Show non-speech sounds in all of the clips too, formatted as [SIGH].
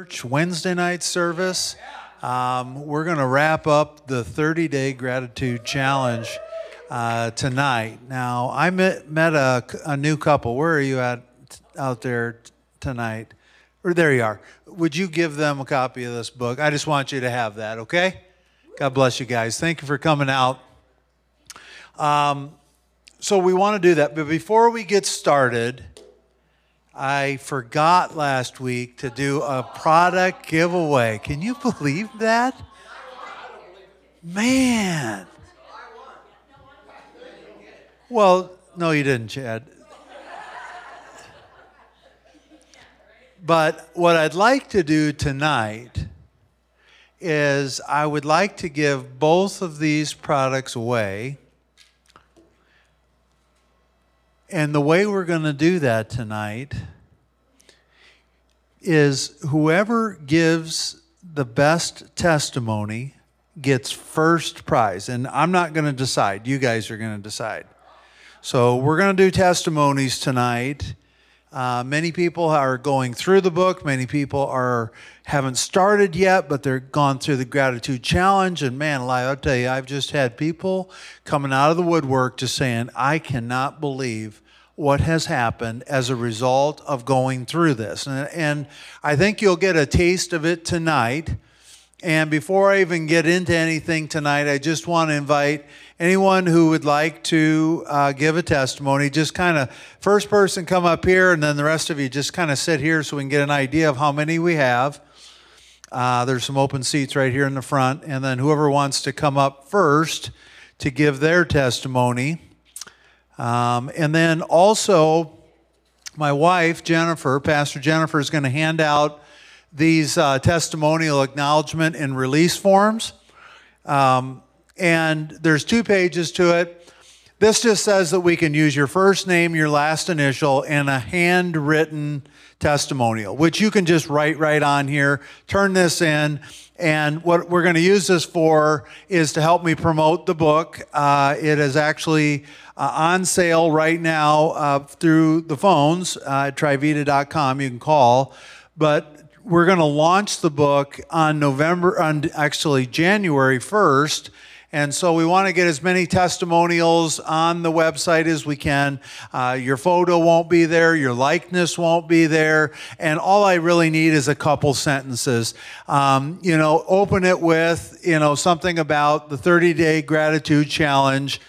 Church Wednesday night service. Um, we're going to wrap up the 30 day gratitude challenge uh, tonight. Now, I met, met a, a, new couple. Where are you at out there tonight? Or there you are. Would you give them a copy of this book? I just want you to have that, okay? God bless you guys. Thank you for coming out. Um, so, we want to do that. But before we get started, I forgot last week to do a product giveaway. Can you believe that? Man. Well, no, you didn't, Chad. But what I'd like to do tonight is I would like to give both of these products away. And the way we're going to do that tonight is whoever gives the best testimony gets first prize. And I'm not going to decide, you guys are going to decide. So we're going to do testimonies tonight. Uh, many people are going through the book. Many people are haven't started yet, but they're gone through the gratitude challenge. And man, I'll tell you, I've just had people coming out of the woodwork just saying, "I cannot believe what has happened as a result of going through this." And, and I think you'll get a taste of it tonight. And before I even get into anything tonight, I just want to invite anyone who would like to uh, give a testimony. Just kind of first person come up here, and then the rest of you just kind of sit here so we can get an idea of how many we have. Uh, there's some open seats right here in the front, and then whoever wants to come up first to give their testimony. Um, and then also, my wife, Jennifer, Pastor Jennifer, is going to hand out these uh, testimonial acknowledgement and release forms. Um, and there's two pages to it. This just says that we can use your first name, your last initial, and a handwritten testimonial, which you can just write right on here. Turn this in. And what we're going to use this for is to help me promote the book. Uh, it is actually uh, on sale right now uh, through the phones uh, at trivita.com. You can call. But we're going to launch the book on November, on actually January 1st. And so we want to get as many testimonials on the website as we can. Uh, your photo won't be there, your likeness won't be there, and all I really need is a couple sentences. Um, you know, open it with, you know, something about the 30 day gratitude challenge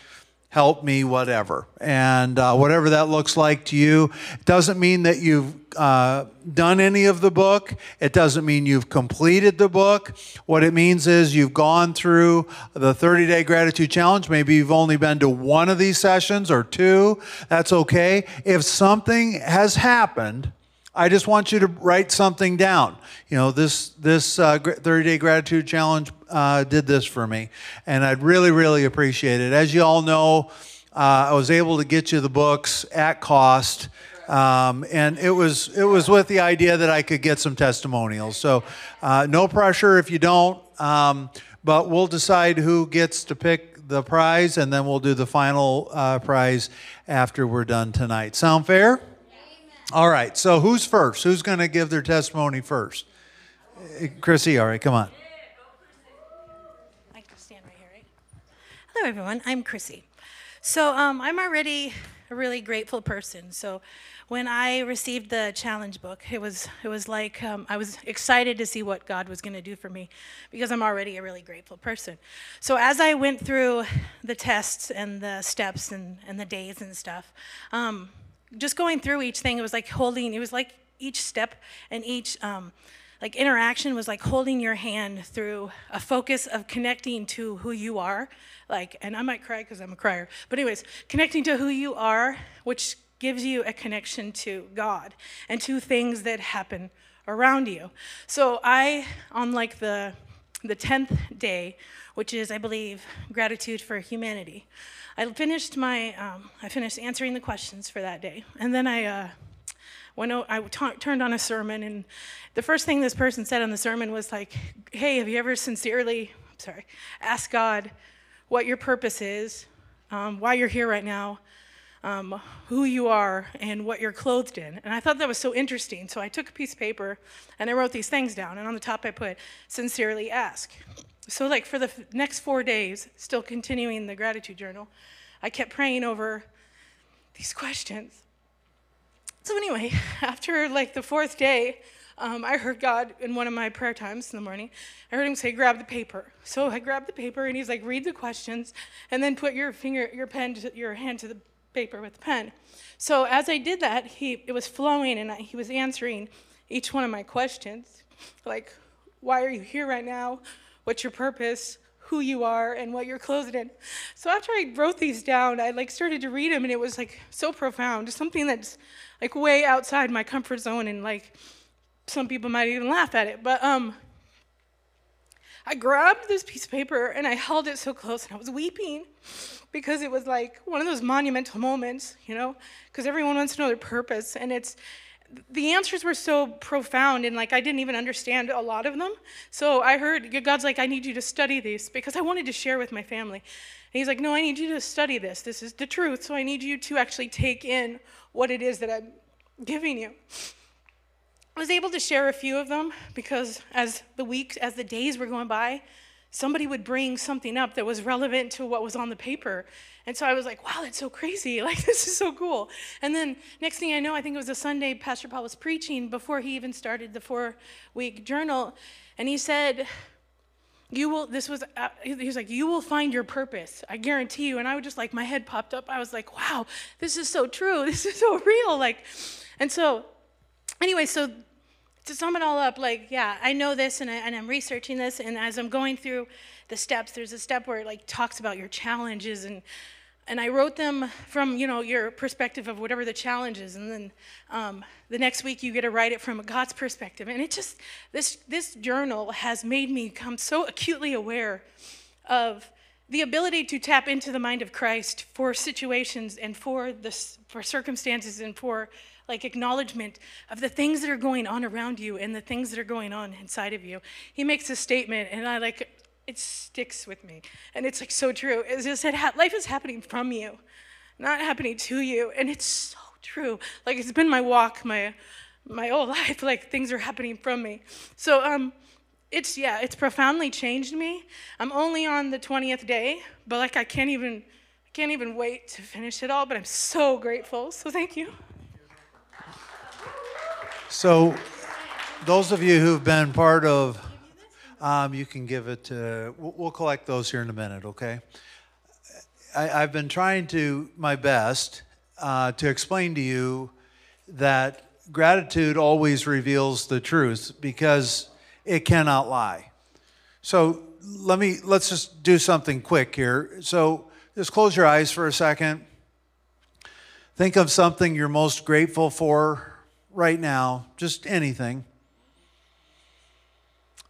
help me, whatever. And uh, whatever that looks like to you. It doesn't mean that you've uh, done any of the book. It doesn't mean you've completed the book. What it means is you've gone through the 30 day gratitude challenge. Maybe you've only been to one of these sessions or two. That's okay. If something has happened, I just want you to write something down. You know, this this uh, 30 day gratitude challenge uh, did this for me, and I'd really really appreciate it. As you all know, uh, I was able to get you the books at cost. Um, and it was it was with the idea that I could get some testimonials. So, uh, no pressure if you don't. Um, but we'll decide who gets to pick the prize, and then we'll do the final uh, prize after we're done tonight. Sound fair? All right, so who's first? Who's going to give their testimony first? Chrissy, all right, come on. I can stand right here, right? Hello, everyone. I'm Chrissy. So um, I'm already a really grateful person. So when I received the challenge book, it was it was like um, I was excited to see what God was going to do for me because I'm already a really grateful person. So as I went through the tests and the steps and, and the days and stuff, um, just going through each thing, it was like holding, it was like each step and each um, like interaction was like holding your hand through a focus of connecting to who you are. Like, and I might cry because I'm a crier, but anyways, connecting to who you are, which gives you a connection to God and to things that happen around you. So I, on like the the 10th day, which is, I believe, gratitude for humanity. I finished my, um, I finished answering the questions for that day, and then I uh, went. I turned on a sermon, and the first thing this person said on the sermon was like, "Hey, have you ever sincerely, sorry, asked God what your purpose is, um, why you're here right now, um, who you are and what you're clothed in. And I thought that was so interesting. So I took a piece of paper and I wrote these things down. And on the top, I put, sincerely ask. So, like, for the f- next four days, still continuing the gratitude journal, I kept praying over these questions. So, anyway, [LAUGHS] after like the fourth day, um, I heard God in one of my prayer times in the morning. I heard him say, "Grab the paper." So I grabbed the paper, and he's like, "Read the questions, and then put your finger, your pen, to, your hand to the paper with the pen." So as I did that, he it was flowing, and I, he was answering each one of my questions, like, "Why are you here right now? What's your purpose? Who you are and what you're clothed in." So after I wrote these down, I like started to read them, and it was like so profound, something that's like way outside my comfort zone, and like some people might even laugh at it, but um, I grabbed this piece of paper and I held it so close and I was weeping because it was like one of those monumental moments, you know, because everyone wants to know their purpose and it's the answers were so profound and like I didn't even understand a lot of them. So I heard God's like, I need you to study these because I wanted to share with my family. And he's like, No, I need you to study this. This is the truth. So I need you to actually take in what it is that I'm giving you. I was able to share a few of them because as the weeks, as the days were going by, somebody would bring something up that was relevant to what was on the paper. And so I was like, wow, that's so crazy. [LAUGHS] Like, this is so cool. And then next thing I know, I think it was a Sunday, Pastor Paul was preaching before he even started the four week journal. And he said, you will, this was, uh, he was like, you will find your purpose. I guarantee you. And I was just like, my head popped up. I was like, wow, this is so true. [LAUGHS] This is so real. Like, and so anyway, so to sum it all up, like, yeah, I know this and, I, and I'm researching this, and as I'm going through the steps, there's a step where it like talks about your challenges and and I wrote them from you know your perspective of whatever the challenge is, and then um, the next week you get to write it from God's perspective, and it just this this journal has made me come so acutely aware of the ability to tap into the mind of Christ for situations and for the for circumstances and for like acknowledgement of the things that are going on around you and the things that are going on inside of you. He makes a statement, and I like it sticks with me, and it's like so true. It's just said life is happening from you, not happening to you, and it's so true. Like it's been my walk, my my whole [LAUGHS] life. Like things are happening from me. So um it's yeah it's profoundly changed me i'm only on the 20th day but like i can't even i can't even wait to finish it all but i'm so grateful so thank you So, those of you who've been part of, um, you can give it to, we'll, we'll collect those here in a minute, okay? I, I've been trying to, my best, uh, to explain to you that gratitude always reveals the truth because it cannot lie. So, let me, let's just do something quick here. So, just close your eyes for a second. Think of something you're most grateful for right now, just anything.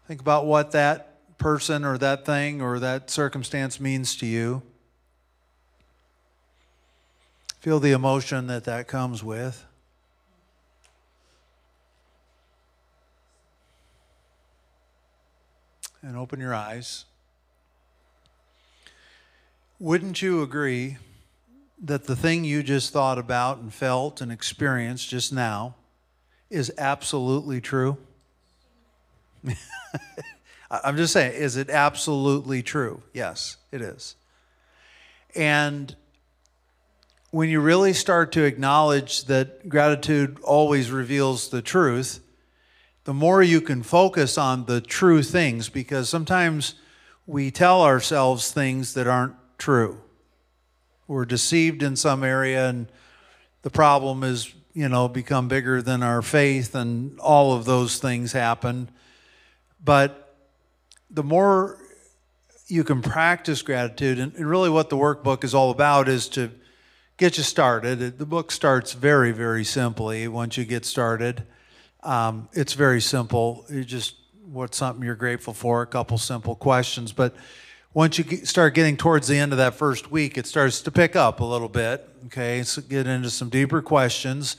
Think about what that person or that thing or that circumstance means to you. Feel the emotion that that comes with. And open your eyes. Wouldn't you agree that the thing you just thought about and felt and experienced just now is absolutely true? [LAUGHS] I'm just saying, is it absolutely true? Yes, it is. And when you really start to acknowledge that gratitude always reveals the truth, the more you can focus on the true things, because sometimes we tell ourselves things that aren't true. We're deceived in some area, and the problem is you know, become bigger than our faith, and all of those things happen. But the more you can practice gratitude, and really what the workbook is all about is to get you started. The book starts very, very simply once you get started. Um, it's very simple. You just what's something you're grateful for, a couple simple questions. But once you start getting towards the end of that first week, it starts to pick up a little bit. Okay, so get into some deeper questions.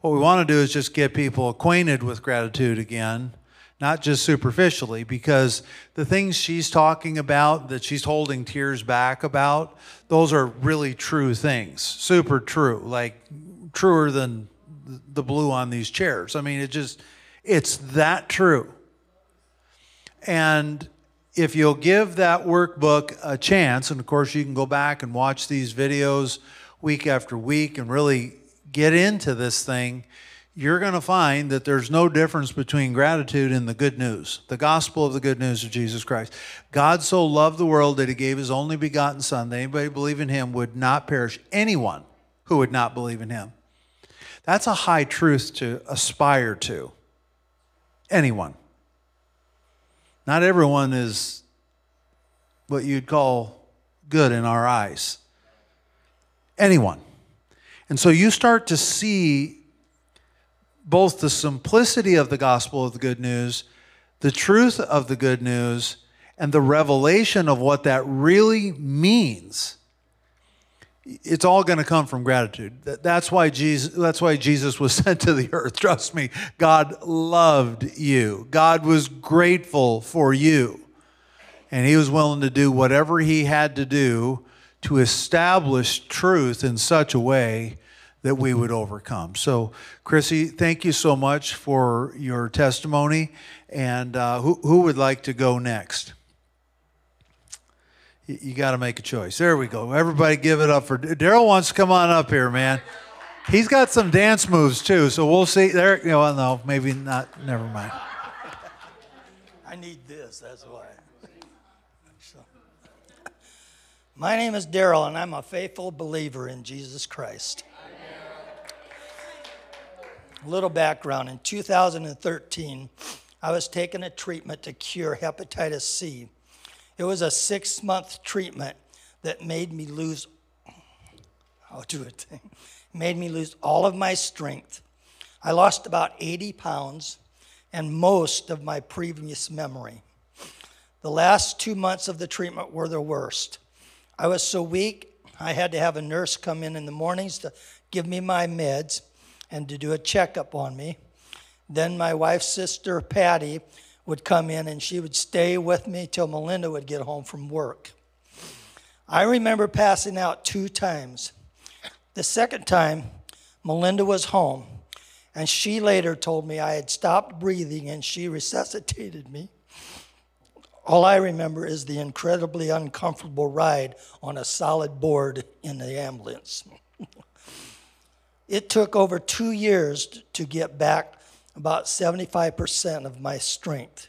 What we want to do is just get people acquainted with gratitude again, not just superficially, because the things she's talking about, that she's holding tears back about, those are really true things, super true, like truer than the blue on these chairs. I mean, it just, it's that true. And if you'll give that workbook a chance, and of course, you can go back and watch these videos week after week and really get into this thing, you're going to find that there's no difference between gratitude and the good news, the gospel of the good news of Jesus Christ. God so loved the world that he gave his only begotten Son, that anybody believe in him would not perish. Anyone who would not believe in him. That's a high truth to aspire to. Anyone. Not everyone is what you'd call good in our eyes. Anyone. And so you start to see both the simplicity of the gospel of the good news, the truth of the good news, and the revelation of what that really means. It's all going to come from gratitude. That's why Jesus, that's why Jesus was [LAUGHS] sent to the earth. Trust me, God loved you. God was grateful for you. And he was willing to do whatever he had to do to establish truth in such a way that we would overcome. So, Chrissy, thank you so much for your testimony. And uh, who, who would like to go next? You, you got to make a choice. There we go. Everybody give it up for Daryl wants to come on up here, man. He's got some dance moves too, so we'll see. There, you know, no, maybe not. Never mind. I need this. That's why. My name is Daryl, and I'm a faithful believer in Jesus Christ. A little background in 2013, I was taking a treatment to cure hepatitis C. It was a six month treatment that made me lose, I'll do it, [LAUGHS] made me lose all of my strength. I lost about 80 pounds and most of my previous memory. The last two months of the treatment were the worst. I was so weak, I had to have a nurse come in in the mornings to give me my meds and to do a checkup on me. Then my wife's sister, Patty, would come in and she would stay with me till Melinda would get home from work. I remember passing out two times. The second time, Melinda was home, and she later told me I had stopped breathing and she resuscitated me. All I remember is the incredibly uncomfortable ride on a solid board in the ambulance. It took over two years to get back about 75% of my strength.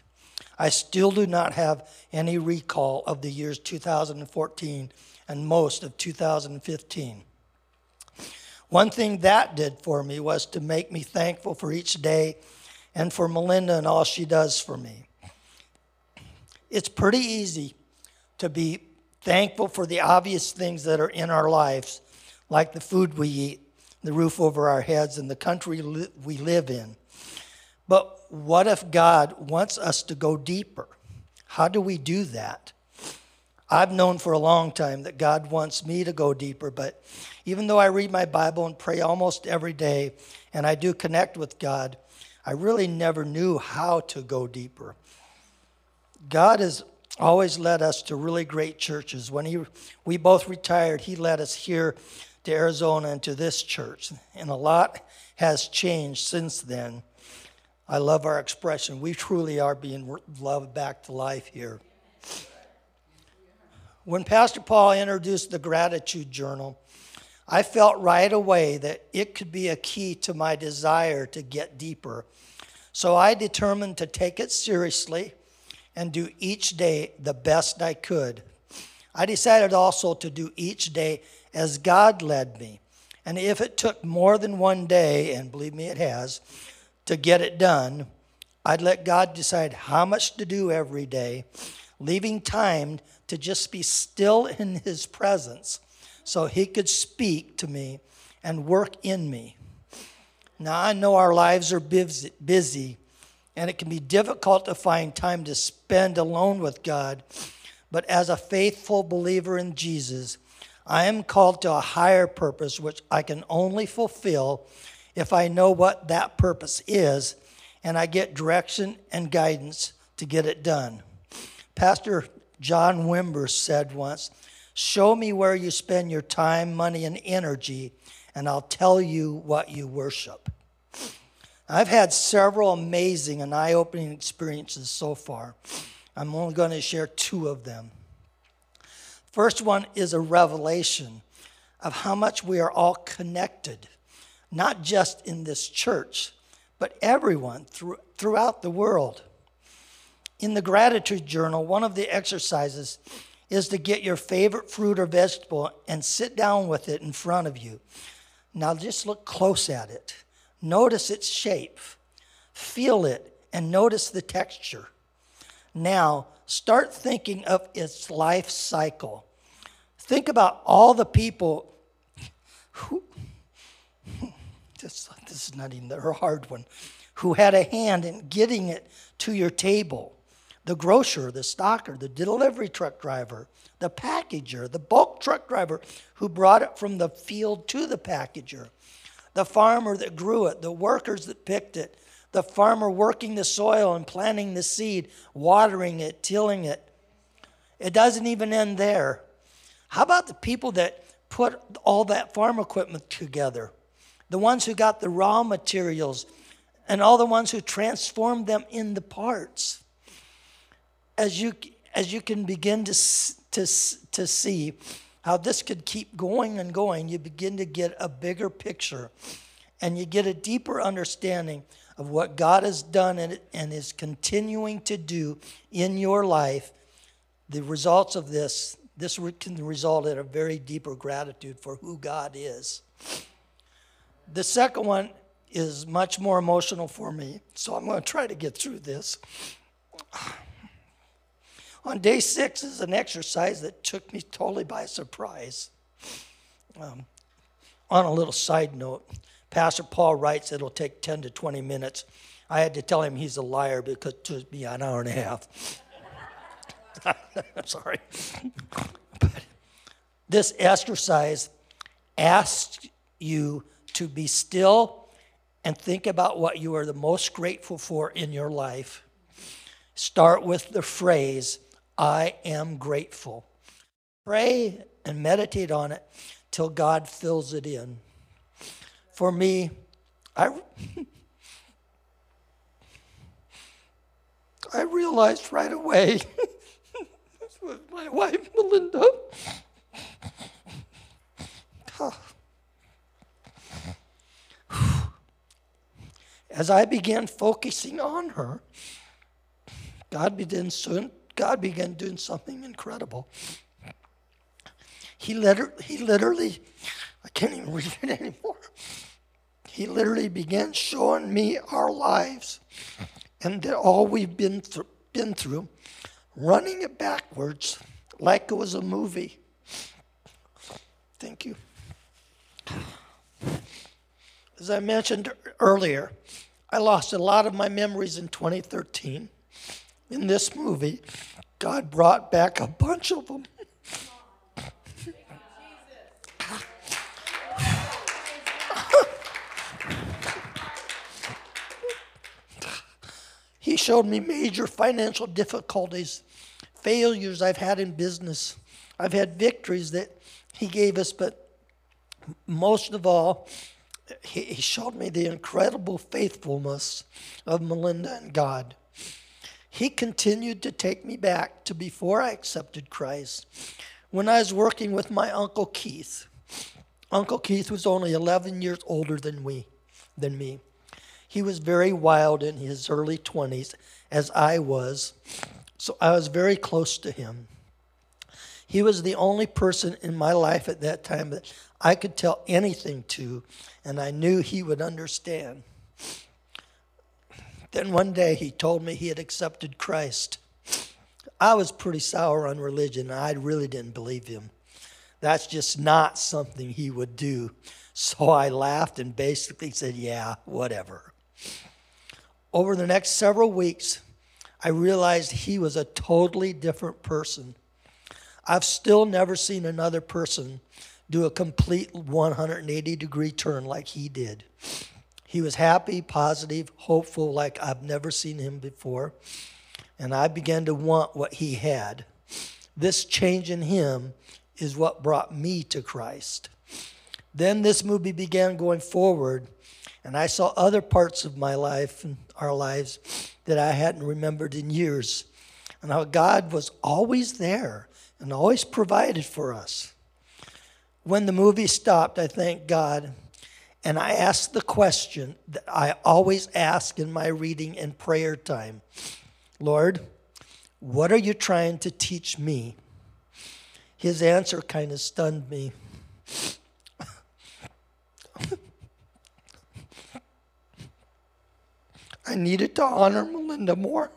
I still do not have any recall of the years 2014 and most of 2015. One thing that did for me was to make me thankful for each day and for Melinda and all she does for me. It's pretty easy to be thankful for the obvious things that are in our lives, like the food we eat, the roof over our heads, and the country we live in. But what if God wants us to go deeper? How do we do that? I've known for a long time that God wants me to go deeper, but even though I read my Bible and pray almost every day, and I do connect with God, I really never knew how to go deeper. God has always led us to really great churches. When he, we both retired, He led us here to Arizona and to this church. And a lot has changed since then. I love our expression. We truly are being loved back to life here. When Pastor Paul introduced the gratitude journal, I felt right away that it could be a key to my desire to get deeper. So I determined to take it seriously and do each day the best I could. I decided also to do each day as God led me. And if it took more than one day, and believe me, it has, to get it done, I'd let God decide how much to do every day, leaving time to just be still in His presence so He could speak to me and work in me. Now, I know our lives are busy, and it can be difficult to find time to spend alone with God. But as a faithful believer in Jesus, I am called to a higher purpose, which I can only fulfill if I know what that purpose is and I get direction and guidance to get it done. Pastor John Wimber said once, Show me where you spend your time, money, and energy, and I'll tell you what you worship. I've had several amazing and eye opening experiences so far. I'm only going to share two of them. First one is a revelation of how much we are all connected, not just in this church, but everyone through, throughout the world. In the gratitude journal, one of the exercises is to get your favorite fruit or vegetable and sit down with it in front of you. Now just look close at it. Notice its shape, feel it, and notice the texture. Now, start thinking of its life cycle. Think about all the people [LAUGHS] who, [LAUGHS] this, this is not even a hard one, who had a hand in getting it to your table the grocer, the stocker, the delivery truck driver, the packager, the bulk truck driver who brought it from the field to the packager, the farmer that grew it, the workers that picked it, the farmer working the soil and planting the seed, watering it, tilling it. It doesn't even end there. How about the people that put all that farm equipment together? The ones who got the raw materials and all the ones who transformed them into parts. As you, as you can begin to, to, to see, how this could keep going and going, you begin to get a bigger picture and you get a deeper understanding of what God has done and, is continuing to do in your life. The results of this, this can result in a very deeper gratitude for who God is. The second one is much more emotional for me, so I'm going to try to get through this. On day six is an exercise that took me totally by surprise. Um, on a little side note, Pastor Paul writes it'll take 10 to 20 minutes. I had to tell him he's a liar because it took me an hour and a half. [LAUGHS] I'm sorry. But this exercise asks you to be still and think about what you are the most grateful for in your life. Start with the phrase, I am grateful. Pray and meditate on it till God fills it in. For me, I, [LAUGHS] I realized right away [LAUGHS] this was my wife, Melinda. [SIGHS] As I began focusing on her, God began soon God began doing something incredible. He, liter- he literally, I can't even read it [LAUGHS] anymore. He literally began showing me our lives and all we've been, th- been through, running it backwards like it was a movie. Thank you. As I mentioned earlier, I lost a lot of my memories in 2013 in this movie, God brought back a bunch of them. He showed me major financial difficulties, failures I've had in business. I've had victories that he gave us, but most of all, he, showed me the incredible faithfulness of Melinda and God. He continued to take me back to before I accepted Christ when I was working with my Uncle Keith. Uncle Keith was only 11 years older than, we, than me. He was very wild in his early 20s, as I was, so I was very close to him. He was the only person in my life at that time that I could tell anything to, and I knew he would understand. Then one day he told me he had accepted Christ. I was pretty sour on religion. I really didn't believe him. That's just not something he would do. So I laughed and basically said, Yeah, whatever. Over the next several weeks, I realized he was a totally different person. I've still never seen another person do a complete 180 degree turn like he did. He was happy, positive, hopeful, like I've never seen him before. And I began to want what he had. This change in him is what brought me to Christ. Then this movie began going forward, and I saw other parts of my life and our lives that I hadn't remembered in years, and how God was always there and always provided for us. When the movie stopped, I thanked God, and I asked the question that I always ask in my reading and prayer time Lord, what are you trying to teach me? His answer kind of stunned me. I needed to honor Melinda more.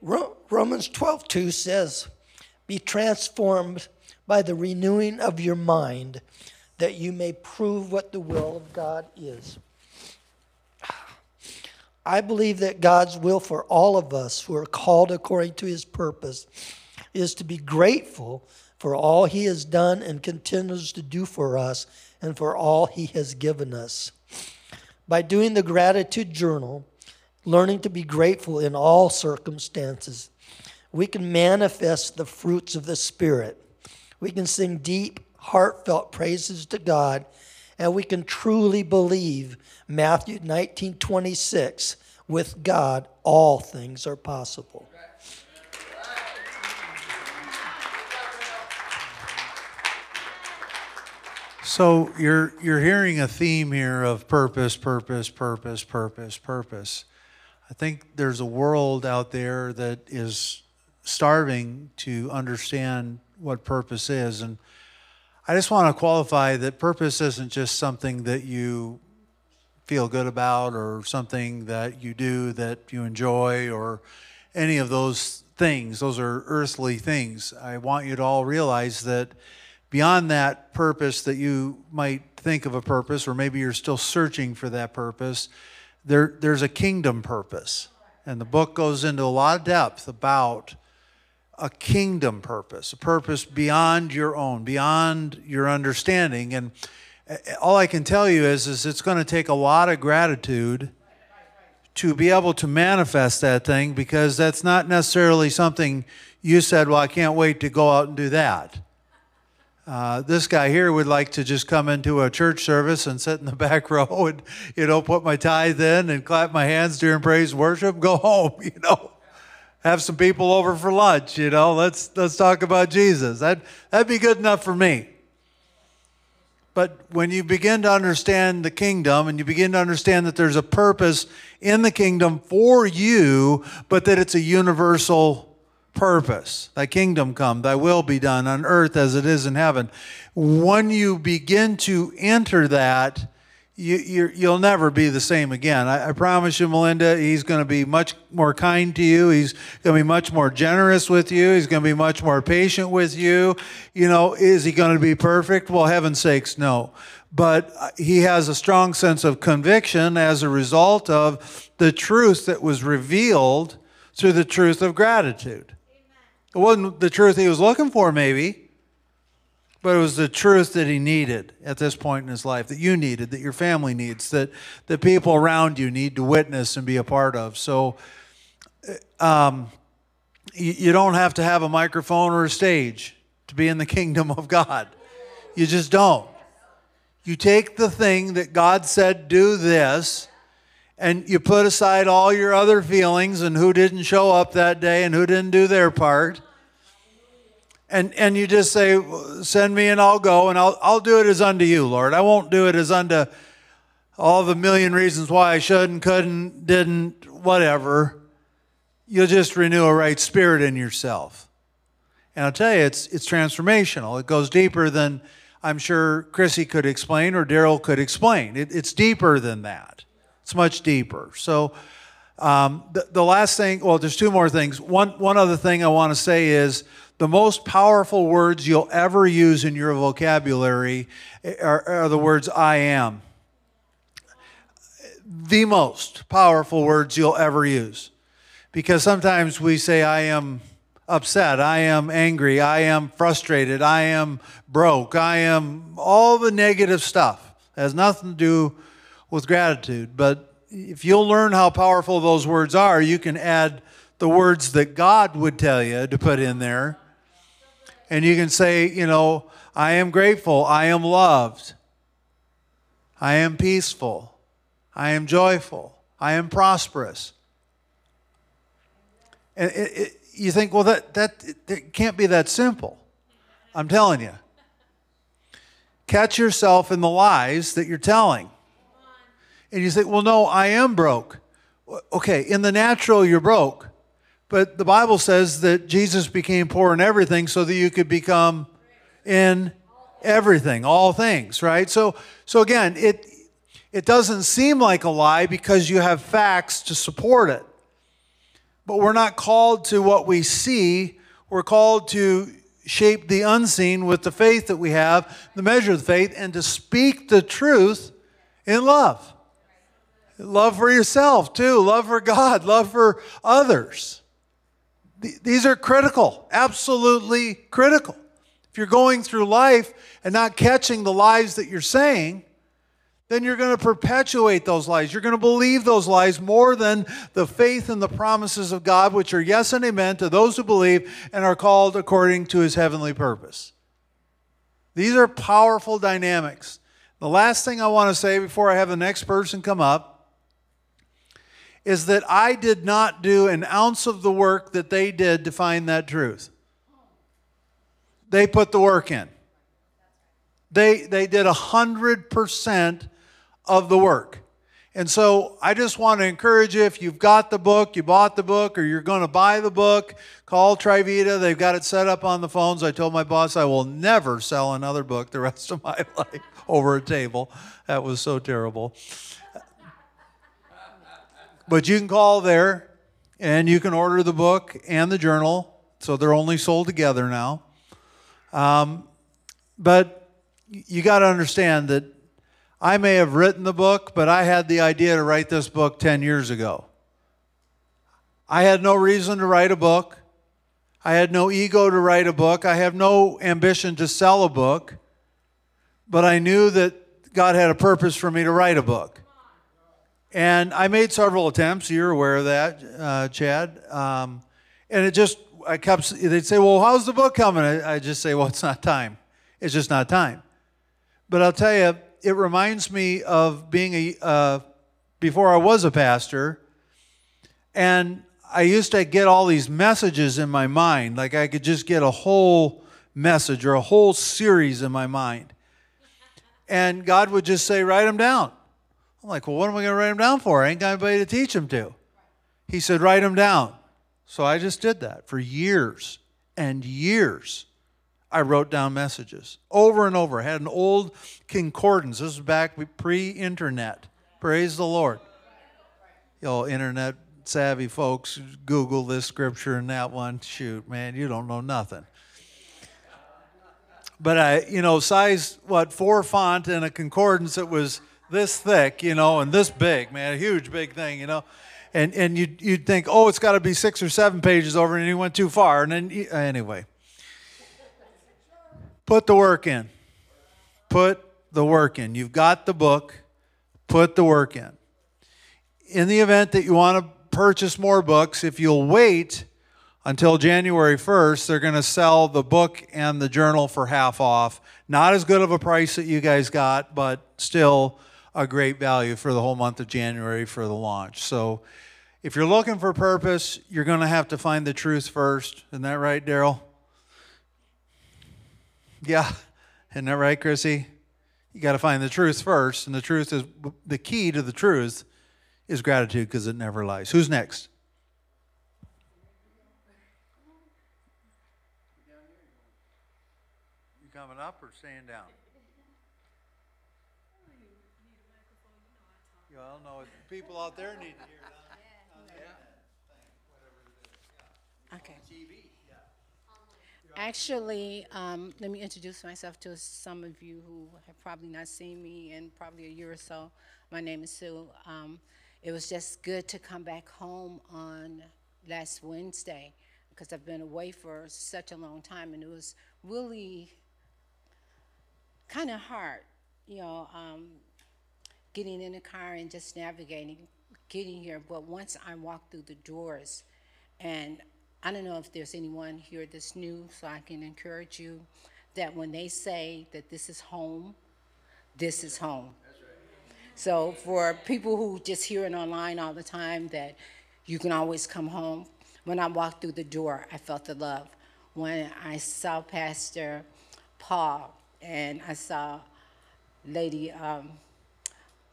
Romans 12, 2 says, Be transformed by the renewing of your mind, that you may prove what the will of God is. I believe that God's will for all of us who are called according to his purpose is to be grateful for all he has done and continues to do for us and for all he has given us. By doing the gratitude journal, learning to be grateful in all circumstances, we can manifest the fruits of the Spirit. We can sing deep, heartfelt praises to God, and we can truly believe Matthew 19 26, with God, all things are possible. So you're you're hearing a theme here of purpose, purpose, purpose, purpose, purpose. I think there's a world out there that is starving to understand what purpose is and I just want to qualify that purpose isn't just something that you feel good about or something that you do that you enjoy or any of those things. Those are earthly things. I want you to all realize that beyond that purpose that you might think of a purpose, or maybe you're still searching for that purpose, there, there's a kingdom purpose. And the book goes into a lot of depth about a kingdom purpose, a purpose beyond your own, beyond your understanding. And eh, all I can tell you is, is it's going to take a lot of gratitude to be able to manifest that thing because that's not necessarily something you said, well, I can't wait to go out and do that. Uh, this guy here would like to just come into a church service and sit in the [LAUGHS] back row and, you know, put my tithe in and clap my hands during praise and worship, go home, [LAUGHS] you know have some people over for lunch, you know, let's let's talk about Jesus. That that'd be good enough for me. But when you begin to understand the kingdom and you begin to understand that there's a purpose in the kingdom for you, but that it's a universal purpose. Thy kingdom come, thy will be done on earth as it is in heaven. When you begin to enter that, you, you will never be the same again. I, I promise you, Melinda, he's going to be much more kind to you. He's going to be much more generous with you. He's going to be much more patient with you. You know, is he going to be perfect? Well, heaven's sakes, no. But uh, he has a strong sense of conviction as a result of the truth that was revealed through the truth of gratitude. It wasn't the truth he was looking for, maybe but it was the truth that he needed at this point in his life, that you needed, that your family needs, that the people around you need to witness and be a part of. So um, you, you don't have to have a microphone or a stage to be in the kingdom of God. You just don't. You take the thing that God said, do this, and you put aside all your other feelings and who didn't show up that day and who didn't do their part. And and you just say send me and I'll go and I'll I'll do it as unto you Lord. I won't do it as unto all the million reasons why I shouldn't couldn't didn't whatever. You'll just renew a right spirit in yourself. And I'll tell you it's it's transformational. It goes deeper than I'm sure Chrissy could explain or Daryl could explain. It, it's deeper than that it's much deeper so um, the, the last thing well there's two more things one one other thing I want to say is the most powerful words you'll ever use in your vocabulary are, are, the words I am. The most powerful words you'll ever use. Because sometimes we say, I am, upset. I am angry. I am frustrated. I am broke. I am all the negative stuff. It has nothing to do with gratitude. But if you'll learn how powerful those words are, you can add the words that God would tell you to put in there. And you can say, you know, I am grateful. I am loved. I am peaceful. I am joyful. I am prosperous. And it, it, you think, well, that, that it can't be that simple. I'm telling you. Catch yourself in the lies that you're telling. And you think, well, no, I am broke. Okay, in the natural, you're broke. But the Bible says that Jesus became poor in everything so that you could become in everything, all things, right? So, so again, it, it doesn't seem like a lie because you have facts to support it. But we're not called to what we see, we're called to shape the unseen with the faith that we have, the measure of the faith, and to speak the truth in love. Love for yourself, too. Love for God. Love for others. These are critical, absolutely critical. If you're going through life and not catching the lies that you're saying, then you're going to perpetuate those lies. You're going to believe those lies more than the faith and the promises of God, which are yes and amen to those who believe and are called according to his heavenly purpose. These are powerful dynamics. The last thing I want to say before I have the next person come up is that I did not do an ounce of the work that they did to find that truth. They put the work in. They, they did 100% of the work. And so I just want to encourage you if you've got the book, you bought the book, or you're going to buy the book, call Trivita. They've got it set up on the phones. I told my boss I will never sell another book the rest of my [LAUGHS] life over a table. That was so terrible. But you can call there and you can order the book and the journal. So they're only sold together now. Um, but you got to understand that I may have written the book, but I had the idea to write this book 10 years ago. I had no reason to write a book. I had no ego to write a book. I have no ambition to sell a book. But I knew that God had a purpose for me to write a book. And I made several attempts. You're aware of that, uh, Chad. Um, and it just, I kept, they'd say, well, how's the book coming? I, I just say, well, it's not time. It's just not time. But I'll tell you, it reminds me of being a uh, before I was a pastor, and I used to get all these messages in my mind. Like I could just get a whole message or a whole series in my mind, and God would just say, "Write them down." I'm like, "Well, what am I going to write them down for? I ain't got anybody to teach them to." He said, "Write them down." So I just did that for years and years. I wrote down messages over and over. I had an old concordance. This was back pre internet. Praise the Lord. Y'all, internet savvy folks, Google this scripture and that one. Shoot, man, you don't know nothing. But I, you know, size, what, four font and a concordance that was this thick, you know, and this big, man, a huge big thing, you know. And, and you'd, you'd think, oh, it's got to be six or seven pages over, and he went too far. And then, anyway. Put the work in. Put the work in. You've got the book, put the work in. In the event that you want to purchase more books, if you'll wait until January 1st, they're going to sell the book and the journal for half off. Not as good of a price that you guys got, but still a great value for the whole month of January for the launch. So if you're looking for purpose, you're going to have to find the truth first. Isn't that right, Daryl? Yeah, isn't that right, Chrissy? You got to find the truth first, and the truth is the key to the truth is gratitude because it never lies. Who's next? You coming up or staying down? Know people out there need to hear that. Okay. Actually, um, let me introduce myself to some of you who have probably not seen me in probably a year or so. My name is Sue. Um, it was just good to come back home on last Wednesday. because I've been away for such a long time, and it was really kind of hard, you know, um, getting in the car and just navigating, getting here. But once I walk through the doors, and I don't know if there's anyone here that's new, so I can encourage you that when they say that this is home, this is home. So for people who just hear it online all the time that you can always come home, when I walked through the door, I felt the love. When I saw Pastor Paul and I saw Lady um,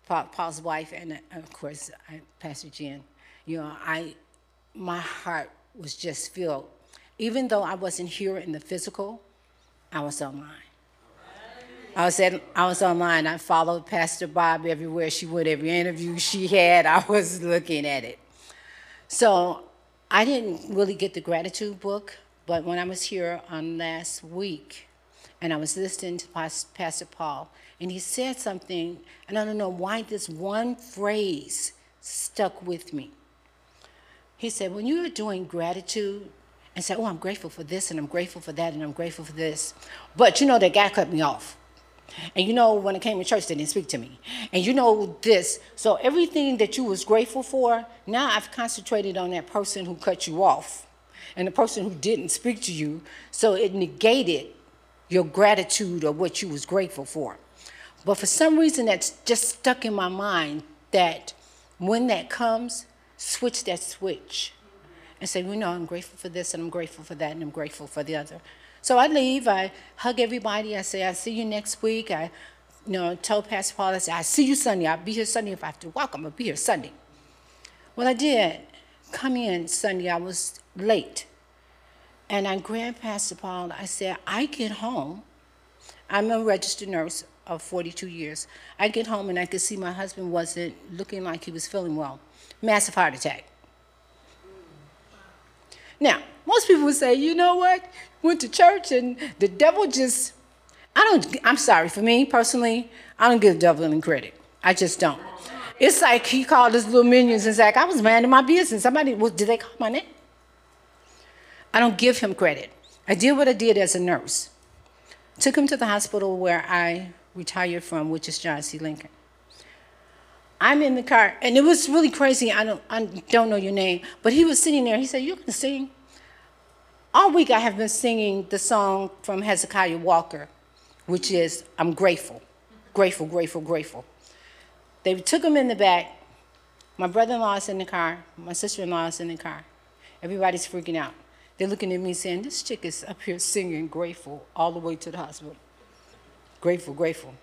Paul's wife and of course Pastor Jen, you know, I my heart was just filled. Even though I wasn't here in the physical, I was online. I was at, I was online. I followed Pastor Bob everywhere she went, every interview she had. I was looking at it. So I didn't really get the gratitude book, but when I was here on last week, and I was listening to Pastor Paul, and he said something, and I don't know why this one phrase stuck with me. He said, when you are doing gratitude and say, oh, I'm grateful for this, and I'm grateful for that, and I'm grateful for this, but you know, that guy cut me off. And you know, when I came to church, they didn't speak to me. And you know this. So everything that you was grateful for, now I've concentrated on that person who cut you off and the person who didn't speak to you. So it negated your gratitude or what you was grateful for. But for some reason, that's just stuck in my mind that when that comes, switch that switch and say, you know, I'm grateful for this and I'm grateful for that and I'm grateful for the other. So I leave, I hug everybody, I say, I'll see you next week. I you know, tell Pastor Paul, I say, I'll see you Sunday. I'll be here Sunday. If I have to walk, I'm to be here Sunday. Well, I did come in Sunday. I was late. And I grabbed Pastor Paul. I said, I get home. I'm a registered nurse of 42 years. I get home and I could see my husband wasn't looking like he was feeling well. Massive heart attack. Now, most people would say, you know what? Went to church and the devil just, I don't, I'm sorry, for me personally, I don't give the devil any credit. I just don't. It's like he called his little minions and said, I was minding my business. Somebody, well, did they call my name? I don't give him credit. I did what I did as a nurse. Took him to the hospital where I retired from, which is John C. Lincoln. I'm in the car, and it was really crazy. I don't, I don't know your name, but he was sitting there. He said, "You can sing." All week I have been singing the song from Hezekiah Walker, which is "I'm grateful, grateful, grateful, grateful." They took him in the back. My brother-in-law is in the car. My sister-in-law is in the car. Everybody's freaking out. They're looking at me saying, "This chick is up here singing grateful all the way to the hospital. Grateful, grateful."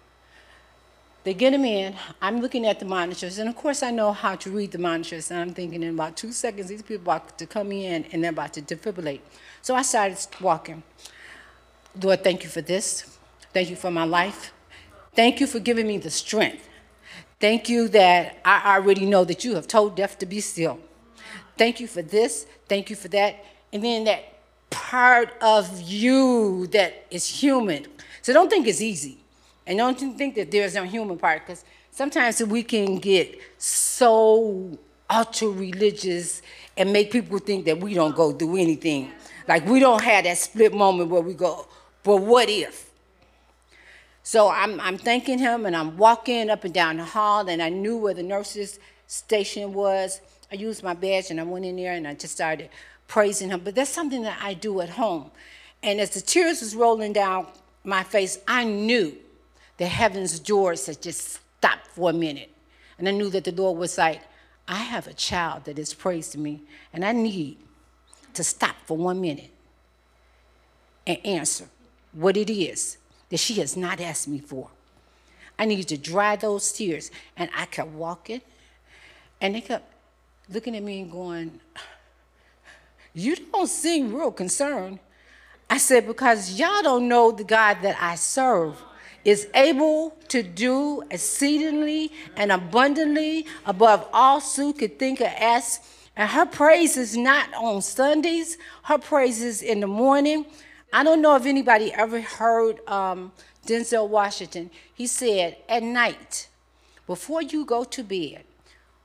They get him in. I'm looking at the monitors, and of course, I know how to read the monitors. And I'm thinking, in about two seconds, these people are about to come in and they're about to defibrillate. So I started walking. Lord, thank you for this. Thank you for my life. Thank you for giving me the strength. Thank you that I already know that you have told death to be still. Thank you for this. Thank you for that. And then that part of you that is human. So don't think it's easy. And don't think that there's no human part, because sometimes we can get so ultra religious and make people think that we don't go do anything. Like we don't have that split moment where we go, but what if? So I'm, I'm thanking him and I'm walking up and down the hall and I knew where the nurses station was. I used my badge and I went in there and I just started praising him. But that's something that I do at home. And as the tears was rolling down my face, I knew the heaven's doors had just stopped for a minute. And I knew that the Lord was like, I have a child that has praised me, and I need to stop for one minute and answer what it is that she has not asked me for. I need to dry those tears. And I kept walking, and they kept looking at me and going, You don't seem real concerned. I said, Because y'all don't know the God that I serve is able to do exceedingly and abundantly above all Sue could think or ask. And her praise is not on Sundays, her praise is in the morning. I don't know if anybody ever heard um, Denzel Washington. He said, At night, before you go to bed,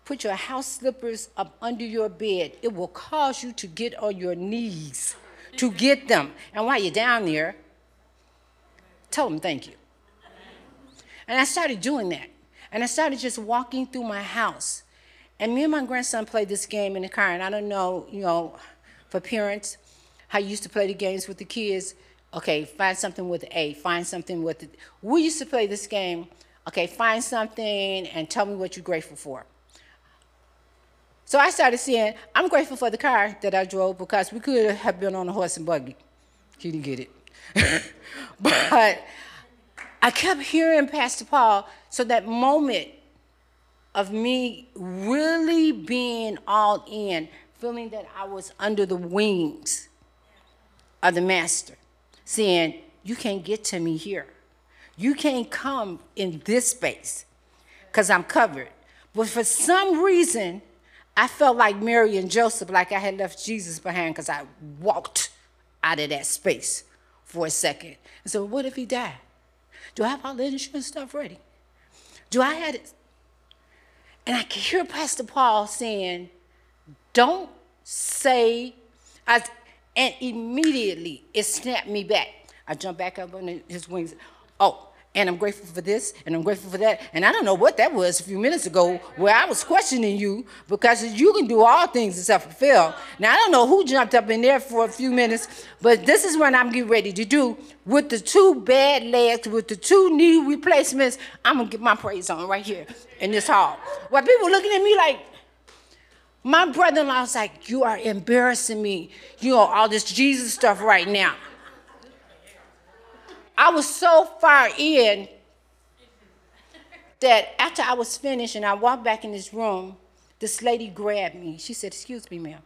put your house slippers up under your bed. It will cause you to get on your knees to get them. And while you're down there, tell them thank you. And I started doing that. And I started just walking through my house. And me and my grandson played this game in the car. And I don't know, you know, for parents, how you used to play the games with the kids. Okay, find something with A, find something with it. We used to play this game. Okay, find something and tell me what you're grateful for. So I started saying, I'm grateful for the car that I drove because we could have been on a horse and buggy. He didn't get it. [LAUGHS] but I kept hearing Pastor Paul, so that moment of me really being all in, feeling that I was under the wings of the Master, saying, You can't get to me here. You can't come in this space because I'm covered. But for some reason, I felt like Mary and Joseph, like I had left Jesus behind because I walked out of that space for a second. And so, what if he died? Do I have all the insurance stuff ready? Do I have it? And I could hear Pastor Paul saying, Don't say, I, and immediately it snapped me back. I jumped back up on his wings. Oh, and I'm grateful for this, and I'm grateful for that. And I don't know what that was a few minutes ago where I was questioning you because you can do all things except fail. Now, I don't know who jumped up in there for a few minutes, but this is what I'm getting ready to do. With the two bad legs, with the two knee replacements, I'm going to get my praise on right here in this hall. While people looking at me like, my brother-in-law was like, you are embarrassing me. You know, all this Jesus stuff right now. I was so far in that after I was finished and I walked back in this room, this lady grabbed me. She said, Excuse me, ma'am.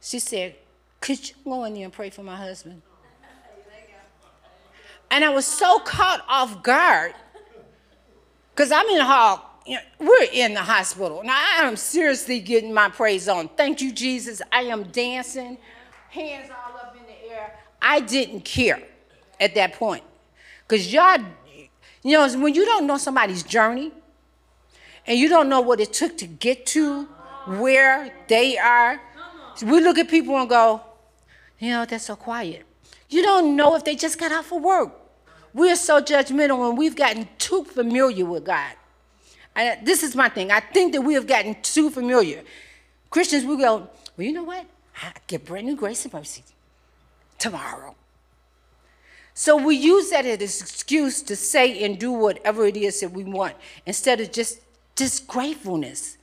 She said, Could you go in there and pray for my husband? And I was so caught off guard because I'm in the hall. We're in the hospital. Now, I am seriously getting my praise on. Thank you, Jesus. I am dancing, hands all up in the air. I didn't care at that point. Because y'all, you know, when you don't know somebody's journey and you don't know what it took to get to where they are, we look at people and go, you know, they're so quiet. You don't know if they just got off of work. We're so judgmental and we've gotten too familiar with God. And this is my thing. I think that we have gotten too familiar. Christians, we go, well, you know what? I get brand new grace and mercy tomorrow. So we use that as an excuse to say and do whatever it is that we want instead of just, just gratefulness.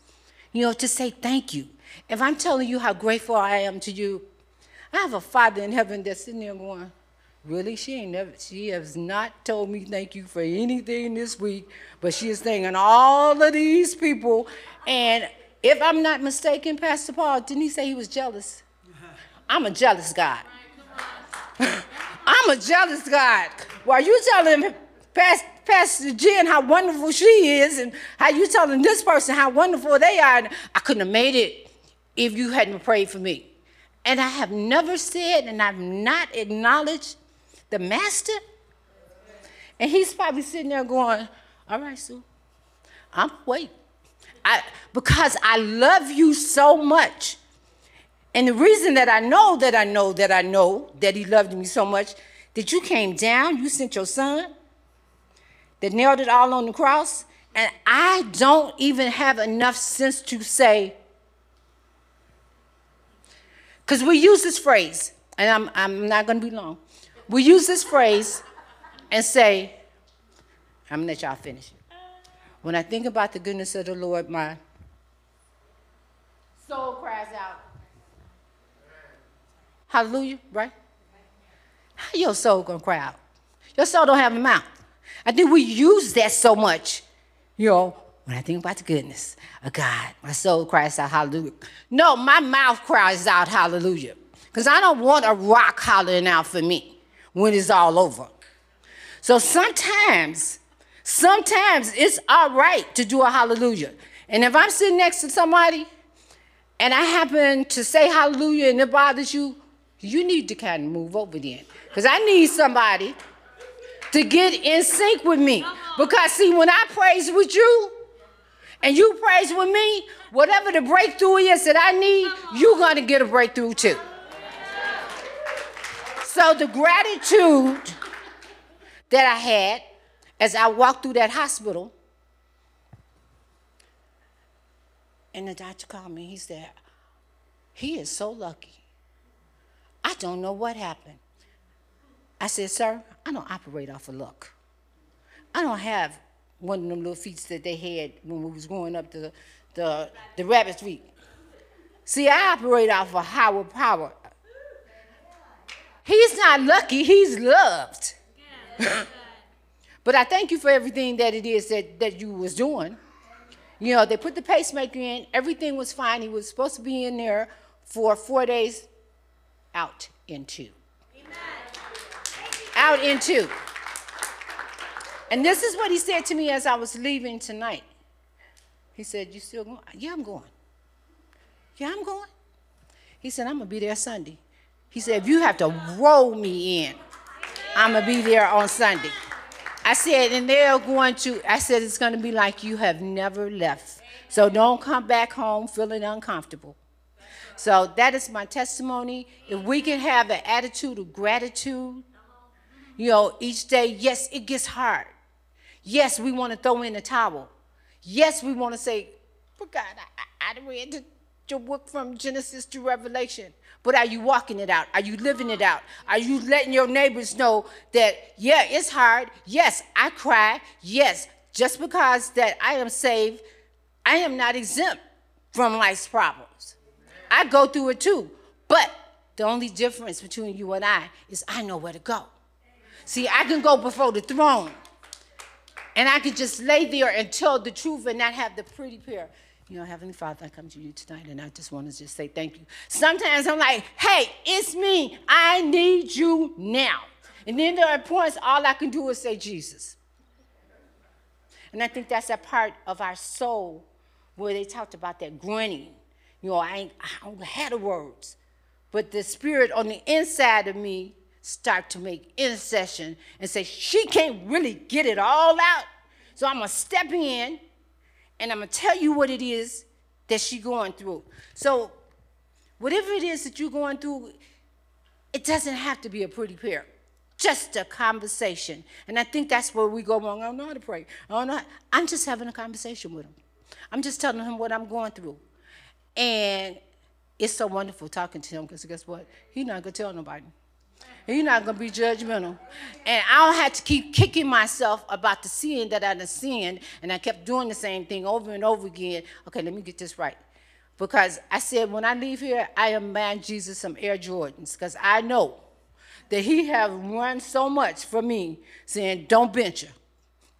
You know, to say thank you. If I'm telling you how grateful I am to you, I have a father in heaven that's sitting there going, Really? She ain't never, she has not told me thank you for anything this week, but she is thanking all of these people. And if I'm not mistaken, Pastor Paul, didn't he say he was jealous? [LAUGHS] I'm a jealous God. [LAUGHS] I'm a jealous God. While you telling Pastor Jen how wonderful she is, and how you telling this person how wonderful they are, I couldn't have made it if you hadn't prayed for me. And I have never said, and I've not acknowledged the master. And he's probably sitting there going, All right, Sue, I'm wait. I, because I love you so much. And the reason that I know that I know that I know that he loved me so much, that you came down, you sent your son, that nailed it all on the cross, and I don't even have enough sense to say, because we use this phrase, and I'm, I'm not going to be long we use this phrase and say, I'm gonna let y'all finish. When I think about the goodness of the Lord, my soul cries out. Hallelujah, right? How your soul gonna cry out? Your soul don't have a mouth. I think we use that so much. You know, when I think about the goodness of God, my soul cries out hallelujah. No, my mouth cries out hallelujah. Because I don't want a rock hollering out for me when it's all over. So sometimes, sometimes it's all right to do a hallelujah. And if I'm sitting next to somebody and I happen to say hallelujah and it bothers you, you need to kind of move over then. Because I need somebody to get in sync with me. Because see, when I praise with you and you praise with me, whatever the breakthrough is that I need, you're going to get a breakthrough too. So the gratitude that I had as I walked through that hospital, and the doctor called me, he said, he is so lucky. I don't know what happened. I said, Sir, I don't operate off of luck. I don't have one of them little feats that they had when we was going up the, the, the rabbit's feet. See, I operate off of higher power. He's not lucky, he's loved. [LAUGHS] but I thank you for everything that it is that, that you was doing. You know, they put the pacemaker in, everything was fine. He was supposed to be in there for four days, out in two. Out into. And this is what he said to me as I was leaving tonight. He said, You still going? Yeah, I'm going. Yeah, I'm going. He said, I'm going to be there Sunday. He said, If you have to roll me in, I'm going to be there on Sunday. I said, and they're going to, I said, it's going to be like you have never left. So don't come back home feeling uncomfortable. So that is my testimony. If we can have an attitude of gratitude, you know, each day, yes, it gets hard. Yes, we want to throw in the towel. Yes, we want to say, but God, I, I, read your book from Genesis to Revelation. But are you walking it out? Are you living it out? Are you letting your neighbors know that, yeah, it's hard. Yes, I cry. Yes, just because that I am saved, I am not exempt from life's problems. I go through it too. But the only difference between you and I is I know where to go. See, I can go before the throne and I can just lay there and tell the truth and not have the pretty pair. You know, Heavenly Father, I come to you tonight and I just want to just say thank you. Sometimes I'm like, hey, it's me. I need you now. And then there are points all I can do is say Jesus. And I think that's a part of our soul where they talked about that grunting. You know, I, ain't, I don't have the words. But the spirit on the inside of me start to make intercession and say, she can't really get it all out. So I'm going to step in and I'm gonna tell you what it is that she's going through. So, whatever it is that you're going through, it doesn't have to be a pretty pair. Just a conversation. And I think that's where we go wrong. I don't know how to pray. I don't know. I'm just having a conversation with him. I'm just telling him what I'm going through. And it's so wonderful talking to him because guess what? He's not going to tell nobody. You're not going to be judgmental. And I don't have to keep kicking myself about the sin that I done sinned, and I kept doing the same thing over and over again. Okay, let me get this right. Because I said, when I leave here, I am man Jesus some Air Jordans, because I know that he have run so much for me, saying, don't venture.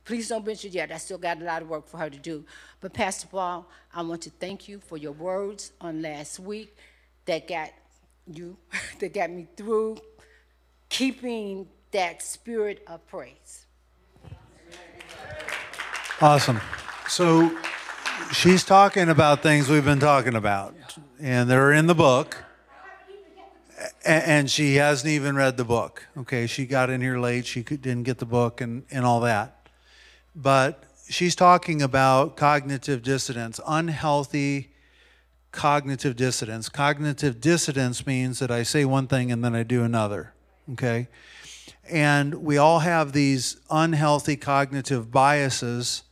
Please don't venture yet. I still got a lot of work for her to do. But Pastor Paul, I want to thank you for your words on last week that got you, [LAUGHS] that got me through keeping that spirit of praise. Awesome. So she's talking about things we've been talking about, and they're in the book. And she hasn't even read the book. Okay, she got in here late. She didn't get the book and, and all that. But she's talking about cognitive dissonance, unhealthy cognitive dissonance. Cognitive dissonance means that I say one thing and then I do another okay? And we all have these unhealthy cognitive biases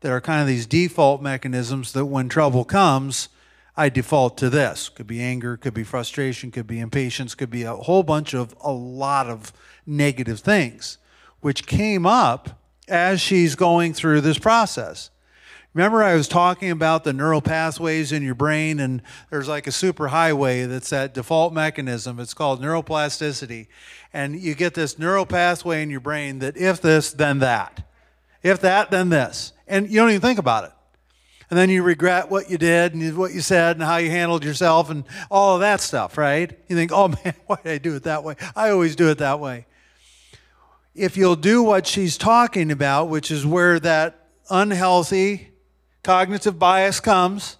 that are kind of these default mechanisms that when trouble comes, I default to this. Could be anger, could be frustration, could be impatience, could be a whole bunch of a lot of negative things, which came up as she's going through this process. Remember, I was talking about the neural pathways in your brain, and there's like a super highway that's that default mechanism. It's called neuroplasticity. And you get this neural pathway in your brain that if this, then that. If that, then this. And you don't even think about it. And then you regret what you did and what you said and how you handled yourself and all of that stuff, right? You think, oh [LAUGHS] man, why did I do it that way? I always do it that way. If you'll do what she's talking about, which is where that unhealthy, cognitive bias comes,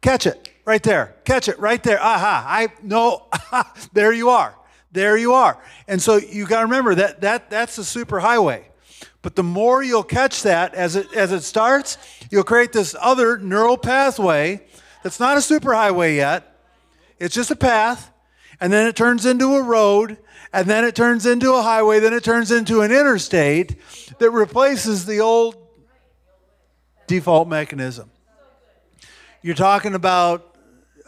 catch it right there. Catch it right there. Aha, I know. [LAUGHS] there you are. There you are. And so you got to remember that, that that's the super highway. But the more you'll catch that as it as it starts, you'll create this other neural pathway that's not a superhighway yet. It's just a path, and then it turns into a road, and then it turns into a highway, then it turns into an interstate that replaces the old default mechanism. You're talking about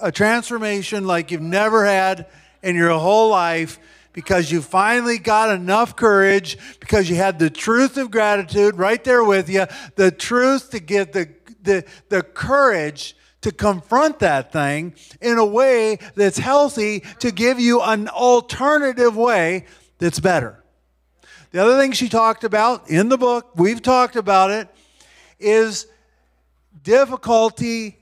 a transformation like you've never had in your whole life because you finally got enough courage because you had the truth of gratitude right there with you, the truth to get the, the, the courage to confront that thing in a way that's healthy to give you an alternative way that's better. The other thing she talked about in the book, we've talked about it, is difficulty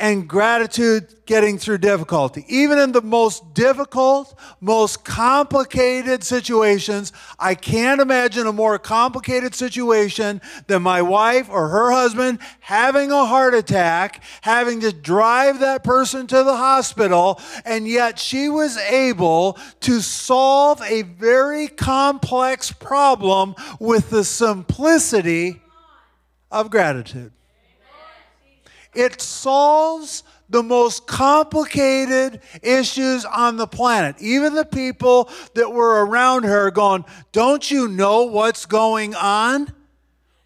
and gratitude getting through difficulty. Even in the most difficult, most complicated situations, I can't imagine a more complicated situation than my wife or her husband having a heart attack, having to drive that person to the hospital, and yet she was able to solve a very complex problem with the simplicity of gratitude. It solves the most complicated issues on the planet. Even the people that were around her going, Don't you know what's going on?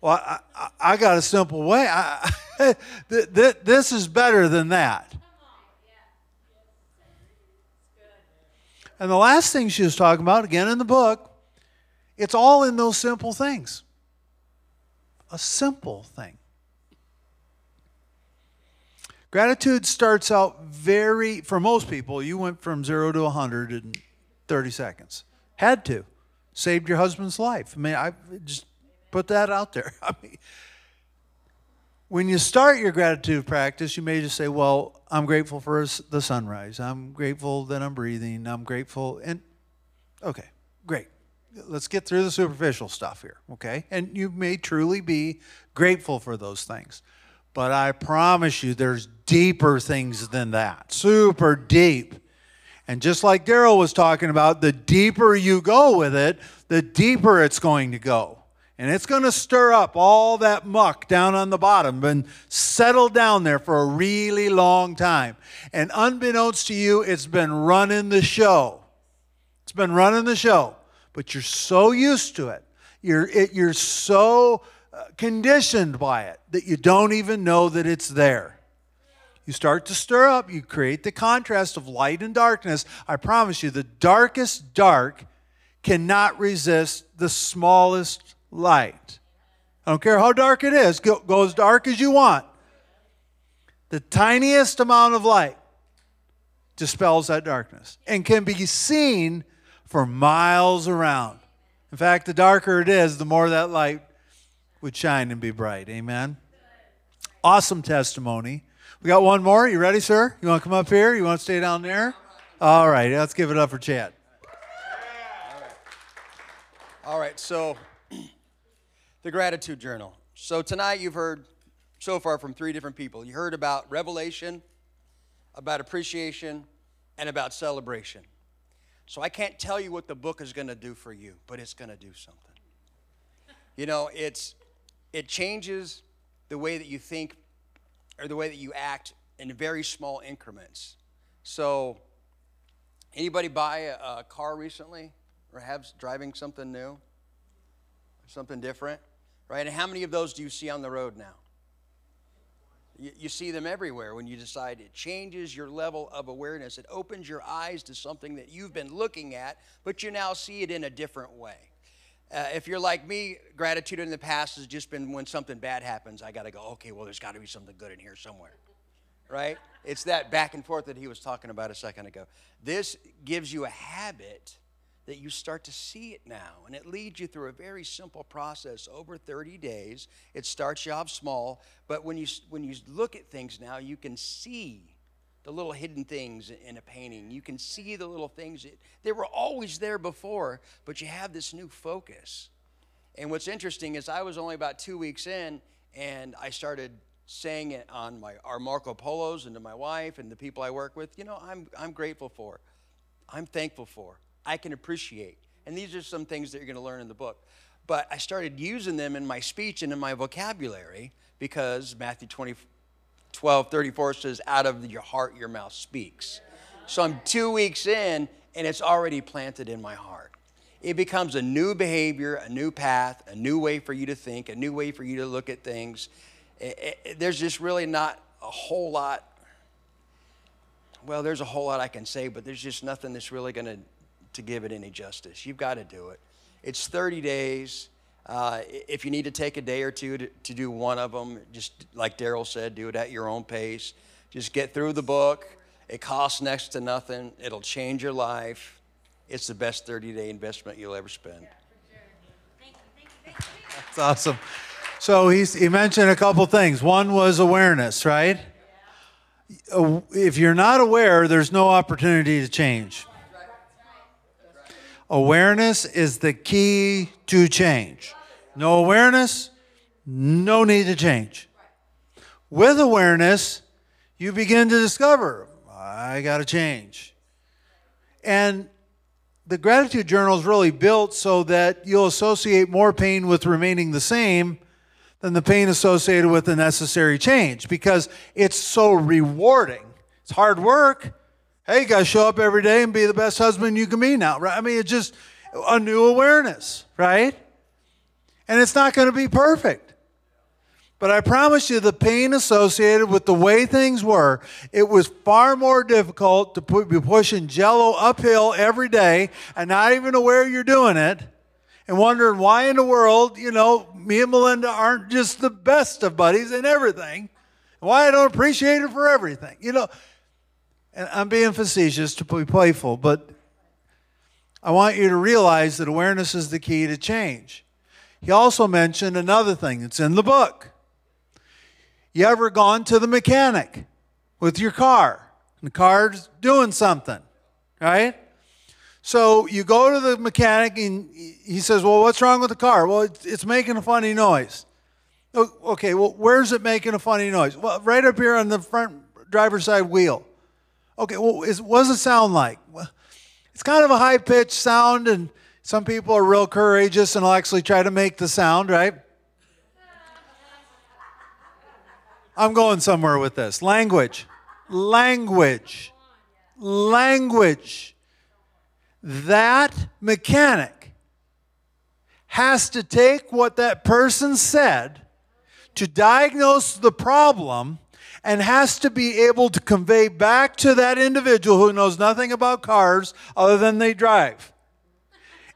Well, I, I, got a simple way. I, [LAUGHS] th- th- this is better than that. And the last thing she was talking about, again in the book, it's all in those simple things. A simple thing. Gratitude starts out very, for most people, you went from zero to 100 in 30 seconds. Had to. Saved your husband's life. I mean, I just put that out there. [LAUGHS] I mean, when you start your gratitude practice, you may just say, Well, I'm grateful for the sunrise. I'm grateful that I'm breathing. I'm grateful. And okay, great. Let's get through the superficial stuff here, okay? And you may truly be grateful for those things. But I promise you, there's deeper things than that, super deep. And just like Daryl was talking about, the deeper you go with it, the deeper it's going to go. And it's going to stir up all that muck down on the bottom and settle down there for a really long time. And unbeknownst to you, it's been running the show. It's been running the show. But you're so used to it. You're, it, you're so conditioned by it that you don't even know that it's there. You start to stir up, you create the contrast of light and darkness. I promise you, the darkest dark cannot resist the smallest light. I don't care how dark it is, go, go as dark as you want. The tiniest amount of light dispels that darkness and can be seen for miles around. In fact, the darker it is, the more that light would shine and be bright. Amen. Awesome testimony. We got one more. You ready, sir? You want to come up here? You want to stay down there? All right, let's give it up for Chad. All right, so [CLEARS THROAT] the gratitude journal. So tonight you've heard so far from three different people. You heard about revelation, about appreciation, and about celebration. So I can't tell you what the book is going to do for you, but it's going to do something. You know, it's it changes the way that you think or the way that you act in very small increments. So, anybody buy a, a car recently or have driving something new, something different, right? And how many of those do you see on the road now? You, you see them everywhere when you decide it changes your level of awareness. It opens your eyes to something that you've been looking at, but you now see it in a different way. Uh, if you're like me, gratitude in the past has just been when something bad happens, I got to go, okay, well, there's got to be something good in here somewhere. Right? It's that back and forth that he was talking about a second ago. This gives you a habit that you start to see it now. And it leads you through a very simple process over 30 days. It starts you off small, but when you, when you look at things now, you can see the little hidden things in a painting. You can see the little things. That, they were always there before, but you have this new focus. And what's interesting is I was only about two weeks in, and I started saying it on my our Marco Polos and to my wife and the people I work with. You know, I'm I'm grateful for, I'm thankful for, I can appreciate. And these are some things that you're going to learn in the book. but I started using them in my speech and in my vocabulary because Matthew 20, 12, 34 says, out of your heart, your mouth speaks. So I'm two weeks in, and it's already planted in my heart. It becomes a new behavior, a new path, a new way for you to think, a new way for you to look at things. It- it- there's just really not a whole lot. Well, there's a whole lot I can say, but there's just nothing that's really going to to give it any justice. You've got to do it. It's 30 days. Uh, if you need to take a day or two to, to do one of them, just like Daryl said, do it at your own pace. Just get through the book. It costs next to nothing. It'll change your life. It's the best 30 day investment you'll ever spend. [LAUGHS] That's awesome. So he's, he mentioned a couple things. One was awareness, right? Uh, If you're not aware, there's no opportunity to change. Awareness is the key to change. No awareness, no need to change. With awareness, you begin to discover, I got to change. And the gratitude journal is really built so that you'll associate more pain with remaining the same than the pain associated with the necessary change because it's so rewarding. It's hard work. Hey, to show up every day and be the best husband you can be now, right? I mean, it's just a new awareness, right? And it's not going to be perfect. But I promise you, the pain associated with the way things were, it was far more difficult to put, be pushing jello uphill every day and not even aware you're doing it and wondering why in the world, you know, me and Melinda aren't just the best of buddies in everything, why I don't appreciate her for everything. You know, and I'm being facetious to be playful, but I want you to realize that awareness is the key to change. He also mentioned another thing that's in the book. You ever gone to the mechanic with your car? And the car's doing something, right? So you go to the mechanic and he says, Well, what's wrong with the car? Well, it's, it's making a funny noise. Okay, well, where's it making a funny noise? Well, right up here on the front driver's side wheel. Okay, well, is, what does it sound like? Well, it's kind of a high pitched sound, and some people are real courageous and will actually try to make the sound, right? I'm going somewhere with this. Language. Language. Language. That mechanic has to take what that person said to diagnose the problem and has to be able to convey back to that individual who knows nothing about cars other than they drive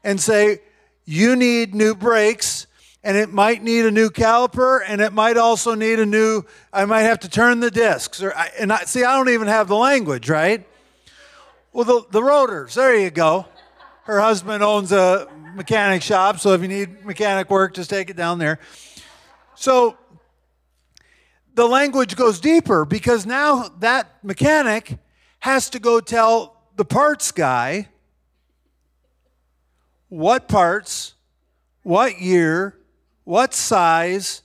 and say, you need new brakes and it might need a new caliper and it might also need a new i might have to turn the discs or and I, see i don't even have the language right? Well the, the rotors there you go. Her husband owns a mechanic shop so if you need mechanic work just take it down there. So the language goes deeper because now that mechanic has to go tell the parts guy what parts, what year, what size,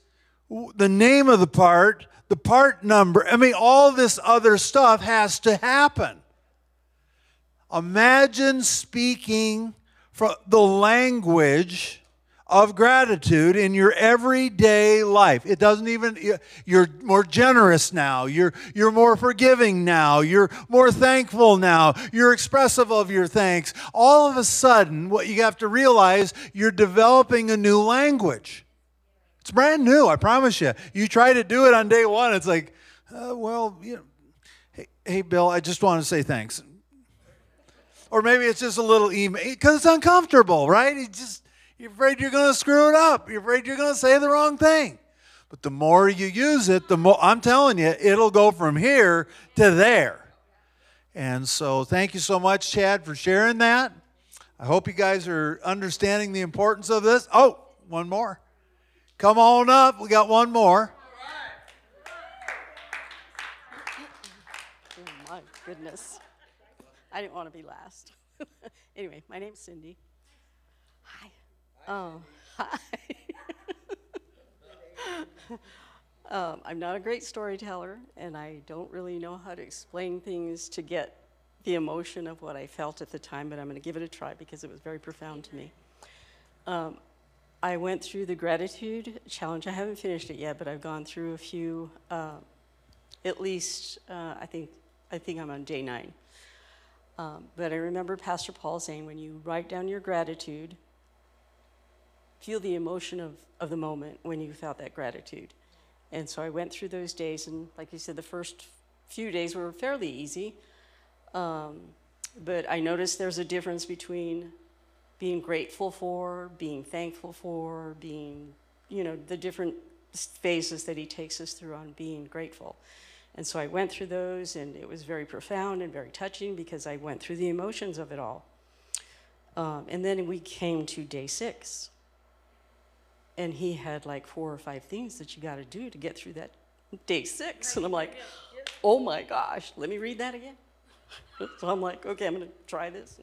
the name of the part, the part number. I mean, all this other stuff has to happen. Imagine speaking from the language of gratitude in your everyday life. It doesn't even you're more generous now. You're you're more forgiving now. You're more thankful now. You're expressive of your thanks. All of a sudden, what you have to realize, you're developing a new language. It's brand new, I promise you. You try to do it on day 1, it's like, uh, well, you know, hey, hey Bill, I just want to say thanks. Or maybe it's just a little email because it's uncomfortable, right? It just you're afraid you're going to screw it up. You're afraid you're going to say the wrong thing. But the more you use it, the more I'm telling you, it'll go from here to there. And so, thank you so much, Chad, for sharing that. I hope you guys are understanding the importance of this. Oh, one more. Come on up. We got one more. [LAUGHS] Oh my goodness. I didn't want to be last. [LAUGHS] anyway, my name's Cindy. Oh, hi. [LAUGHS] um, I'm not a great storyteller, and I don't really know how to explain things to get the emotion of what I felt at the time, but I'm going to give it a try because it was very profound to me. Um, I went through the gratitude challenge. I haven't finished it yet, but I've gone through a few. Uh, at least uh, I think I think I'm on day nine. Um, but I remember Pastor Paul saying, when you write down your gratitude, feel the emotion of, of the moment when you felt that gratitude. And so I went through those days, and like you said, the first few days were fairly easy. Um, but I noticed there's a difference between being grateful for, being thankful for, being, you know, the different phases that he takes us through on being grateful. And so I went through those, and it was very profound and very touching because I went through the emotions of it all. Um, and then we came to day six. And he had like four or five things that you got to do to get through that day six. And I'm like, oh my gosh, let me read that again. [LAUGHS] so I'm like, okay, I'm going to try this.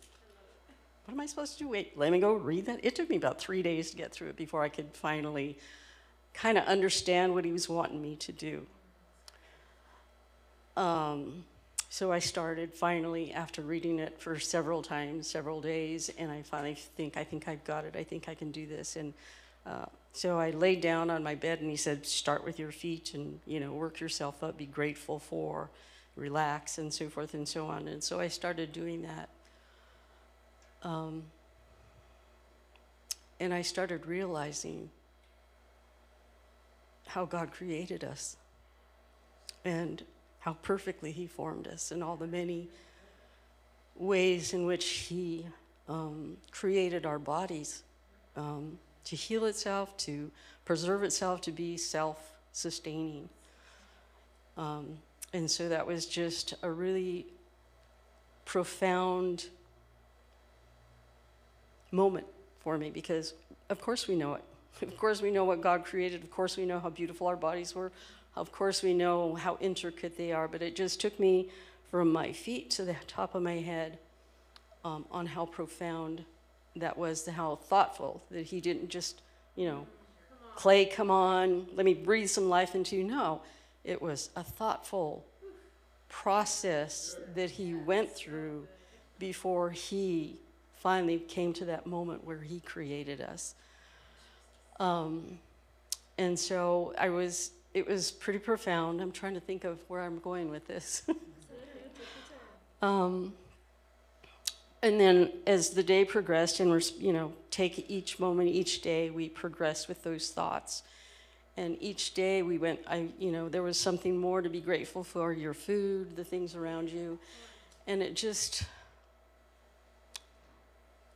What am I supposed to do? Wait, let me go read that. It took me about three days to get through it before I could finally kind of understand what he was wanting me to do. Um, so I started finally after reading it for several times, several days, and I finally think, I think I've got it. I think I can do this. And uh, so I laid down on my bed, and he said, start with your feet and, you know, work yourself up, be grateful for, relax, and so forth and so on. And so I started doing that. Um, and I started realizing how God created us. And how perfectly He formed us and all the many ways in which He um, created our bodies um, to heal itself, to preserve itself, to be self sustaining. Um, and so that was just a really profound moment for me because, of course, we know it. [LAUGHS] Of course, we know what God created. Of course, we know how beautiful our bodies were. Of course, we know how intricate they are, but it just took me from my feet to the top of my head um, on how profound that was, how thoughtful that he didn't just, you know, Clay, come on, let me breathe some life into you. No, it was a thoughtful process that he went through before he finally came to that moment where he created us. Um, and so I was it was pretty profound. I'm trying to think of where I'm going with this. [LAUGHS] um, and then as the day progressed, and we're, you know, take each moment, each day, we progressed with those thoughts. And each day we went, I, you know, there was something more to be grateful for your food, the things around you. And it just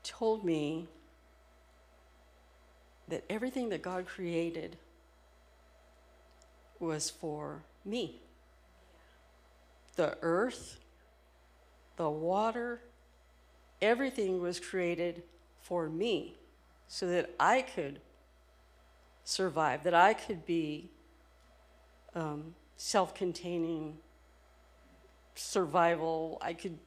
told me that everything that God created was for me. The earth, the water, everything was created for me so that I could survive, that I could be um, self containing survival. I could,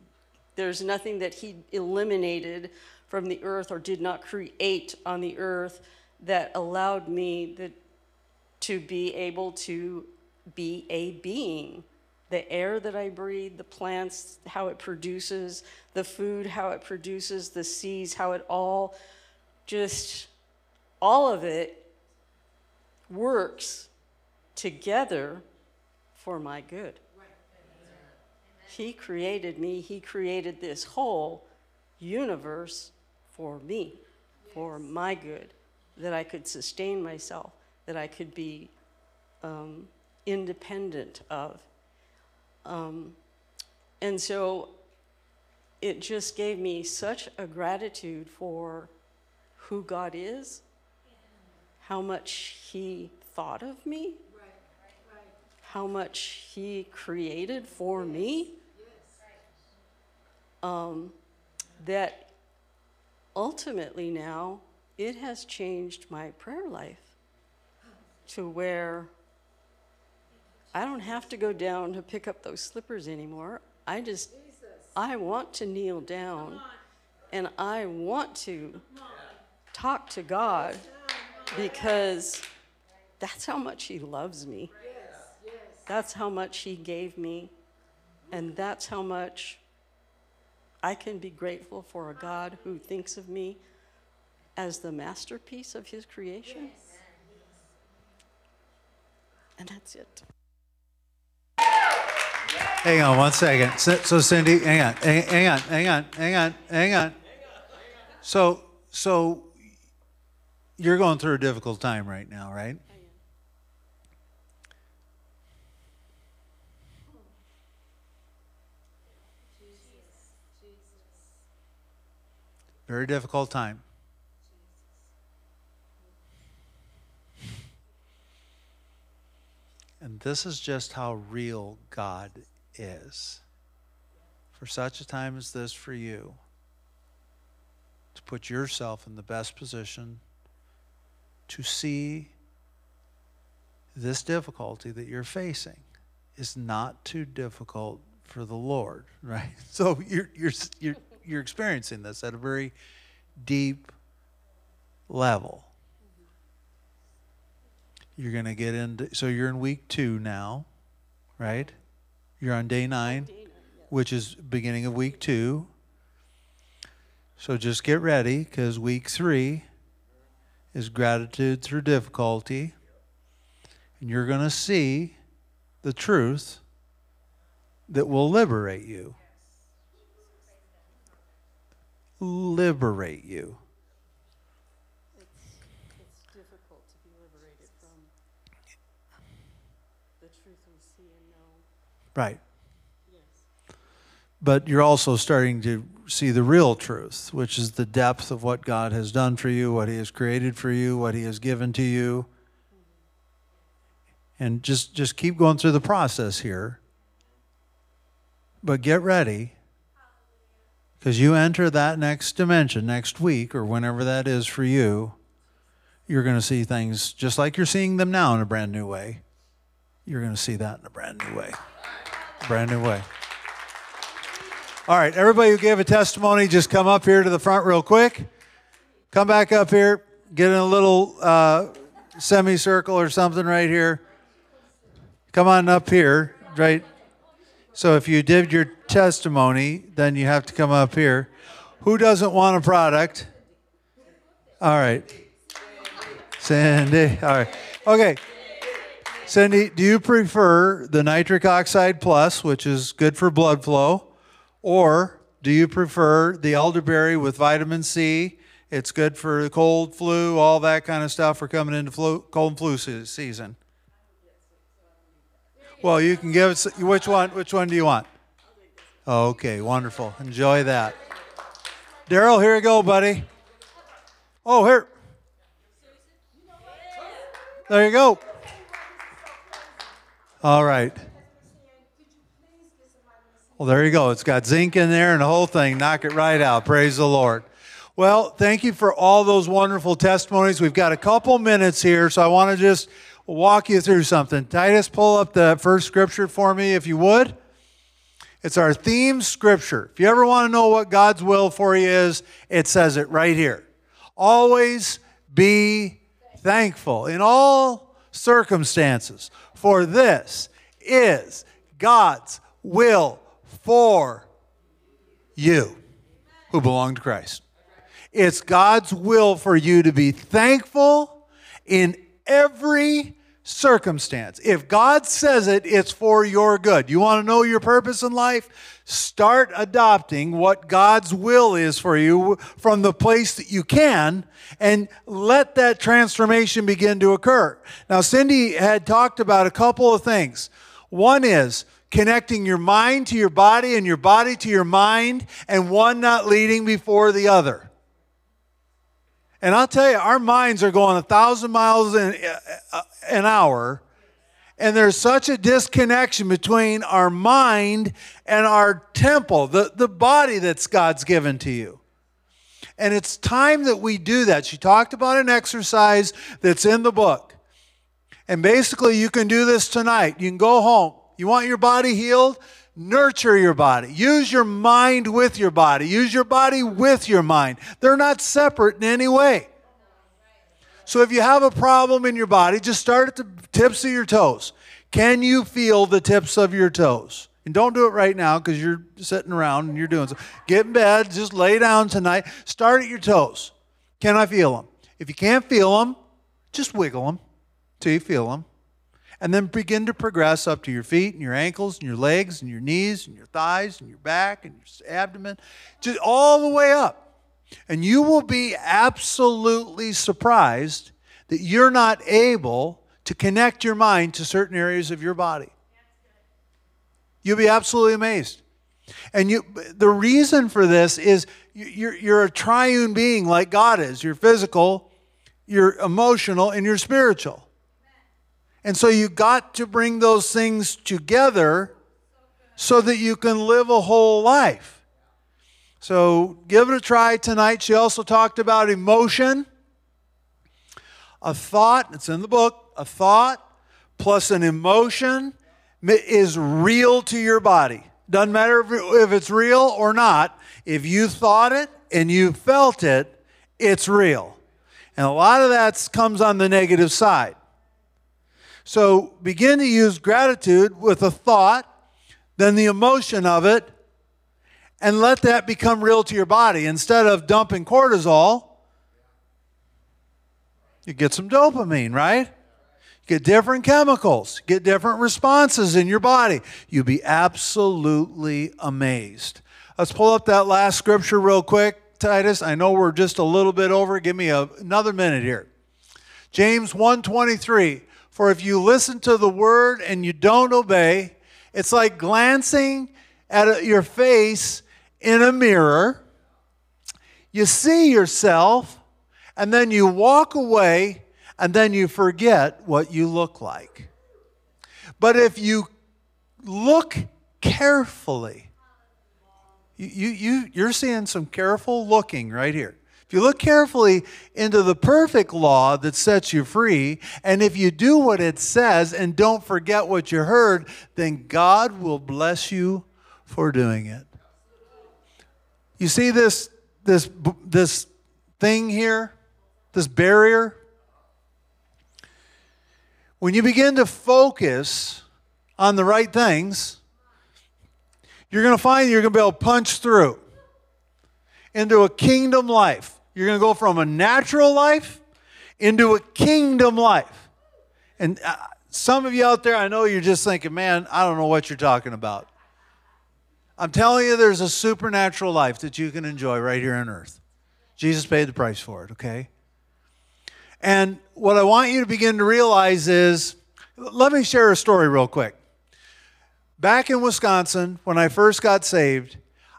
there's nothing that he eliminated from the earth or did not create on the earth that allowed me to be able to be a being. The air that I breathe, the plants, how it produces, the food, how it produces, the seas, how it all just, all of it works together for my good. He created me, He created this whole universe for me, for my good, that I could sustain myself that I could be um, independent of. Um, and so it just gave me such a gratitude for who God is, how much He thought of me, how much He created for me. Um, that ultimately now it has changed my prayer life to where I don't have to go down to pick up those slippers anymore. I just, I want to kneel down and I want to talk to God because that's how much He loves me. That's how much He gave me. And that's how much I can be grateful for a God who thinks of me as the masterpiece of his creation. And that's it. Hang on one second. So, so Cindy, hang on, hang, hang on, hang on, hang on, hang on. So, so you're going through a difficult time right now, right? Very difficult time. And this is just how real God is. For such a time as this for you, to put yourself in the best position to see this difficulty that you're facing is not too difficult for the Lord, [LAUGHS] right? So you're, you're, you're, you're experiencing this at a very deep level. You're going to get into, so you're in week two now, right? You're on day nine, which is beginning of week two. So just get ready because week three is gratitude through difficulty. And you're going to see the truth that will liberate you. Liberate you. It's difficult to be liberated from the truth we see and Right. But you're also starting to see the real truth, which is the depth of what God has done for you, what He has created for you, what He has given to you. And just, just keep going through the process here. But get ready because you enter that next dimension next week or whenever that is for you. You're going to see things just like you're seeing them now in a brand new way. You're going to see that in a brand new way. Brand new way. All right, everybody who gave a testimony, just come up here to the front real quick. Come back up here, get in a little uh, semicircle or something right here. Come on up here, right? So if you did your testimony, then you have to come up here. Who doesn't want a product? All right. Sandy. All right. Okay. Cindy, do you prefer the nitric oxide plus, which is good for blood flow? Or do you prefer the elderberry with vitamin C? It's good for the cold, flu, all that kind of stuff for coming into flu, cold and flu season. Well, you can give us which one. Which one do you want? Okay, wonderful. Enjoy that. Daryl, here you go, buddy. Oh, here. There you go. All right. Well, there you go. It's got zinc in there and the whole thing. Knock it right out. Praise the Lord. Well, thank you for all those wonderful testimonies. We've got a couple minutes here, so I want to just walk you through something. Titus, pull up the first scripture for me, if you would. It's our theme scripture. If you ever want to know what God's will for you is, it says it right here. Always be thankful in all circumstances, for this is God's will for you who belong to Christ. It's God's will for you to be thankful in every circumstance. If God says it, it's for your good. You want to know your purpose in life? Start adopting what God's will is for you from the place that you can and let that transformation begin to occur. Now, Cindy had talked about a couple of things. One is connecting your mind to your body and your body to your mind, and one not leading before the other. And I'll tell you, our minds are going a thousand miles an, uh, an hour, and there's such a disconnection between our mind and our temple, the, the body that's God's given to you. And it's time that we do that. She talked about an exercise that's in the book. And basically, you can do this tonight. You can go home. You want your body healed? Nurture your body. Use your mind with your body. Use your body with your mind. They're not separate in any way. So if you have a problem in your body, just start at the tips of your toes. Can you feel the tips of your toes? And don't do it right now because you're sitting around and you're doing so. Get in bed, just lay down tonight. Start at your toes. Can I feel them? If you can't feel them, just wiggle them till you feel them. And then begin to progress up to your feet and your ankles and your legs and your knees and your thighs and your back and your abdomen, just all the way up. And you will be absolutely surprised that you're not able to connect your mind to certain areas of your body. You'll be absolutely amazed. And you, the reason for this is you're, you're a triune being like God is. You're physical, you're emotional, and you're spiritual. And so you got to bring those things together so that you can live a whole life. So give it a try tonight. She also talked about emotion. A thought, it's in the book, a thought plus an emotion is real to your body. Doesn't matter if it's real or not. If you thought it and you felt it, it's real. And a lot of that comes on the negative side. So begin to use gratitude with a thought, then the emotion of it, and let that become real to your body. Instead of dumping cortisol, you get some dopamine, right? You get different chemicals, get different responses in your body. You'll be absolutely amazed. Let's pull up that last scripture real quick, Titus. I know we're just a little bit over. Give me a, another minute here. James 123 for if you listen to the word and you don't obey, it's like glancing at your face in a mirror. You see yourself, and then you walk away, and then you forget what you look like. But if you look carefully, you, you, you, you're seeing some careful looking right here. If you look carefully into the perfect law that sets you free, and if you do what it says and don't forget what you heard, then God will bless you for doing it. You see this, this, this thing here, this barrier? When you begin to focus on the right things, you're going to find you're going to be able to punch through into a kingdom life. You're going to go from a natural life into a kingdom life. And uh, some of you out there, I know you're just thinking, man, I don't know what you're talking about. I'm telling you, there's a supernatural life that you can enjoy right here on earth. Jesus paid the price for it, okay? And what I want you to begin to realize is let me share a story real quick. Back in Wisconsin, when I first got saved,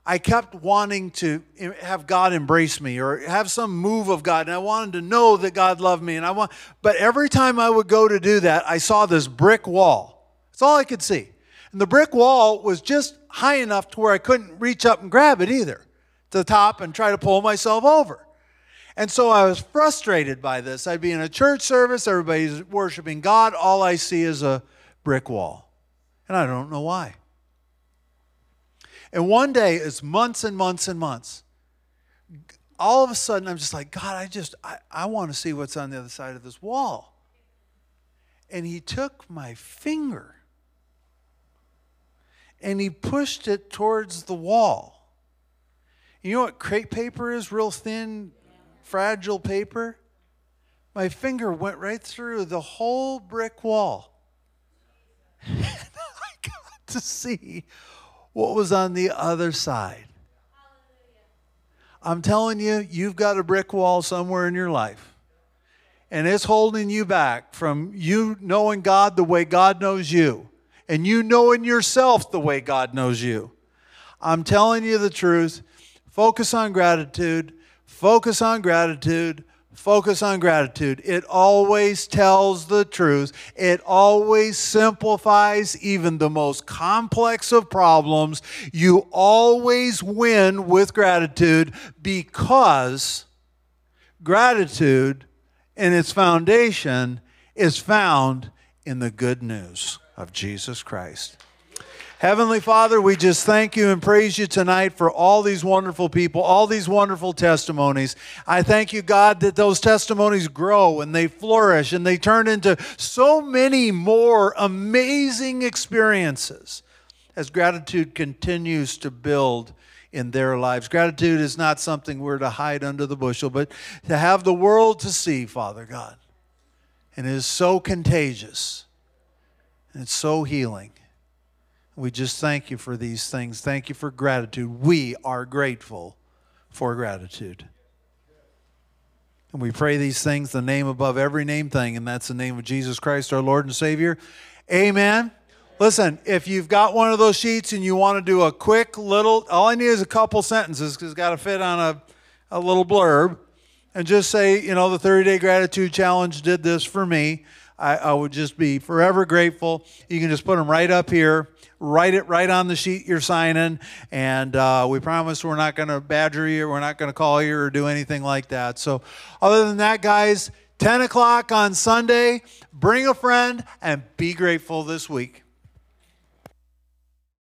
I kept wanting to have God embrace me or have some move of God. And I wanted to know that God loved me. And I want, but every time I would go to do that, I saw this brick wall. That's all I could see. And the brick wall was just high enough to where I couldn't reach up and grab it either to the top and try to pull myself over. And so I was frustrated by this. I'd be in a church service, everybody's worshiping God. All I see is a brick wall. And I don't know why. And one day, it's months and months and months. All of a sudden, I'm just like, God, I just, I, I want to see what's on the other side of this wall. And he took my finger and he pushed it towards the wall. You know what crepe paper is? Real thin, fragile paper. My finger went right through the whole brick wall. [LAUGHS] And I got to see what was on the other side. I'm telling you, you've got a brick wall somewhere in your life. And it's holding you back from you knowing God the way God knows you, and you knowing yourself the way God knows you. I'm telling you the truth. Focus on gratitude. Focus on gratitude. Focus on gratitude. It always tells the truth. It always simplifies even the most complex of problems. You always win with gratitude because gratitude and its foundation is found in the good news of Jesus Christ. Heavenly Father, we just thank you and praise you tonight for all these wonderful people, all these wonderful testimonies. I thank you, God, that those testimonies grow and they flourish and they turn into so many more amazing experiences as gratitude continues to build in their lives. Gratitude is not something we're to hide under the bushel, but to have the world to see, Father God. And it is so contagious and it's so healing. We just thank you for these things. Thank you for gratitude. We are grateful for gratitude. And we pray these things, the name above every name thing, and that's the name of Jesus Christ, our Lord and Savior. Amen. Listen, if you've got one of those sheets and you want to do a quick little, all I need is a couple sentences because it's got to fit on a, a little blurb. And just say, you know, the 30 day gratitude challenge did this for me. I, I would just be forever grateful. You can just put them right up here write it right on the sheet you're signing. And uh, we promise we're not going to badger you, we're not going to call you or do anything like that. So, other than that, guys, 10 o'clock on Sunday, bring a friend and be grateful this week.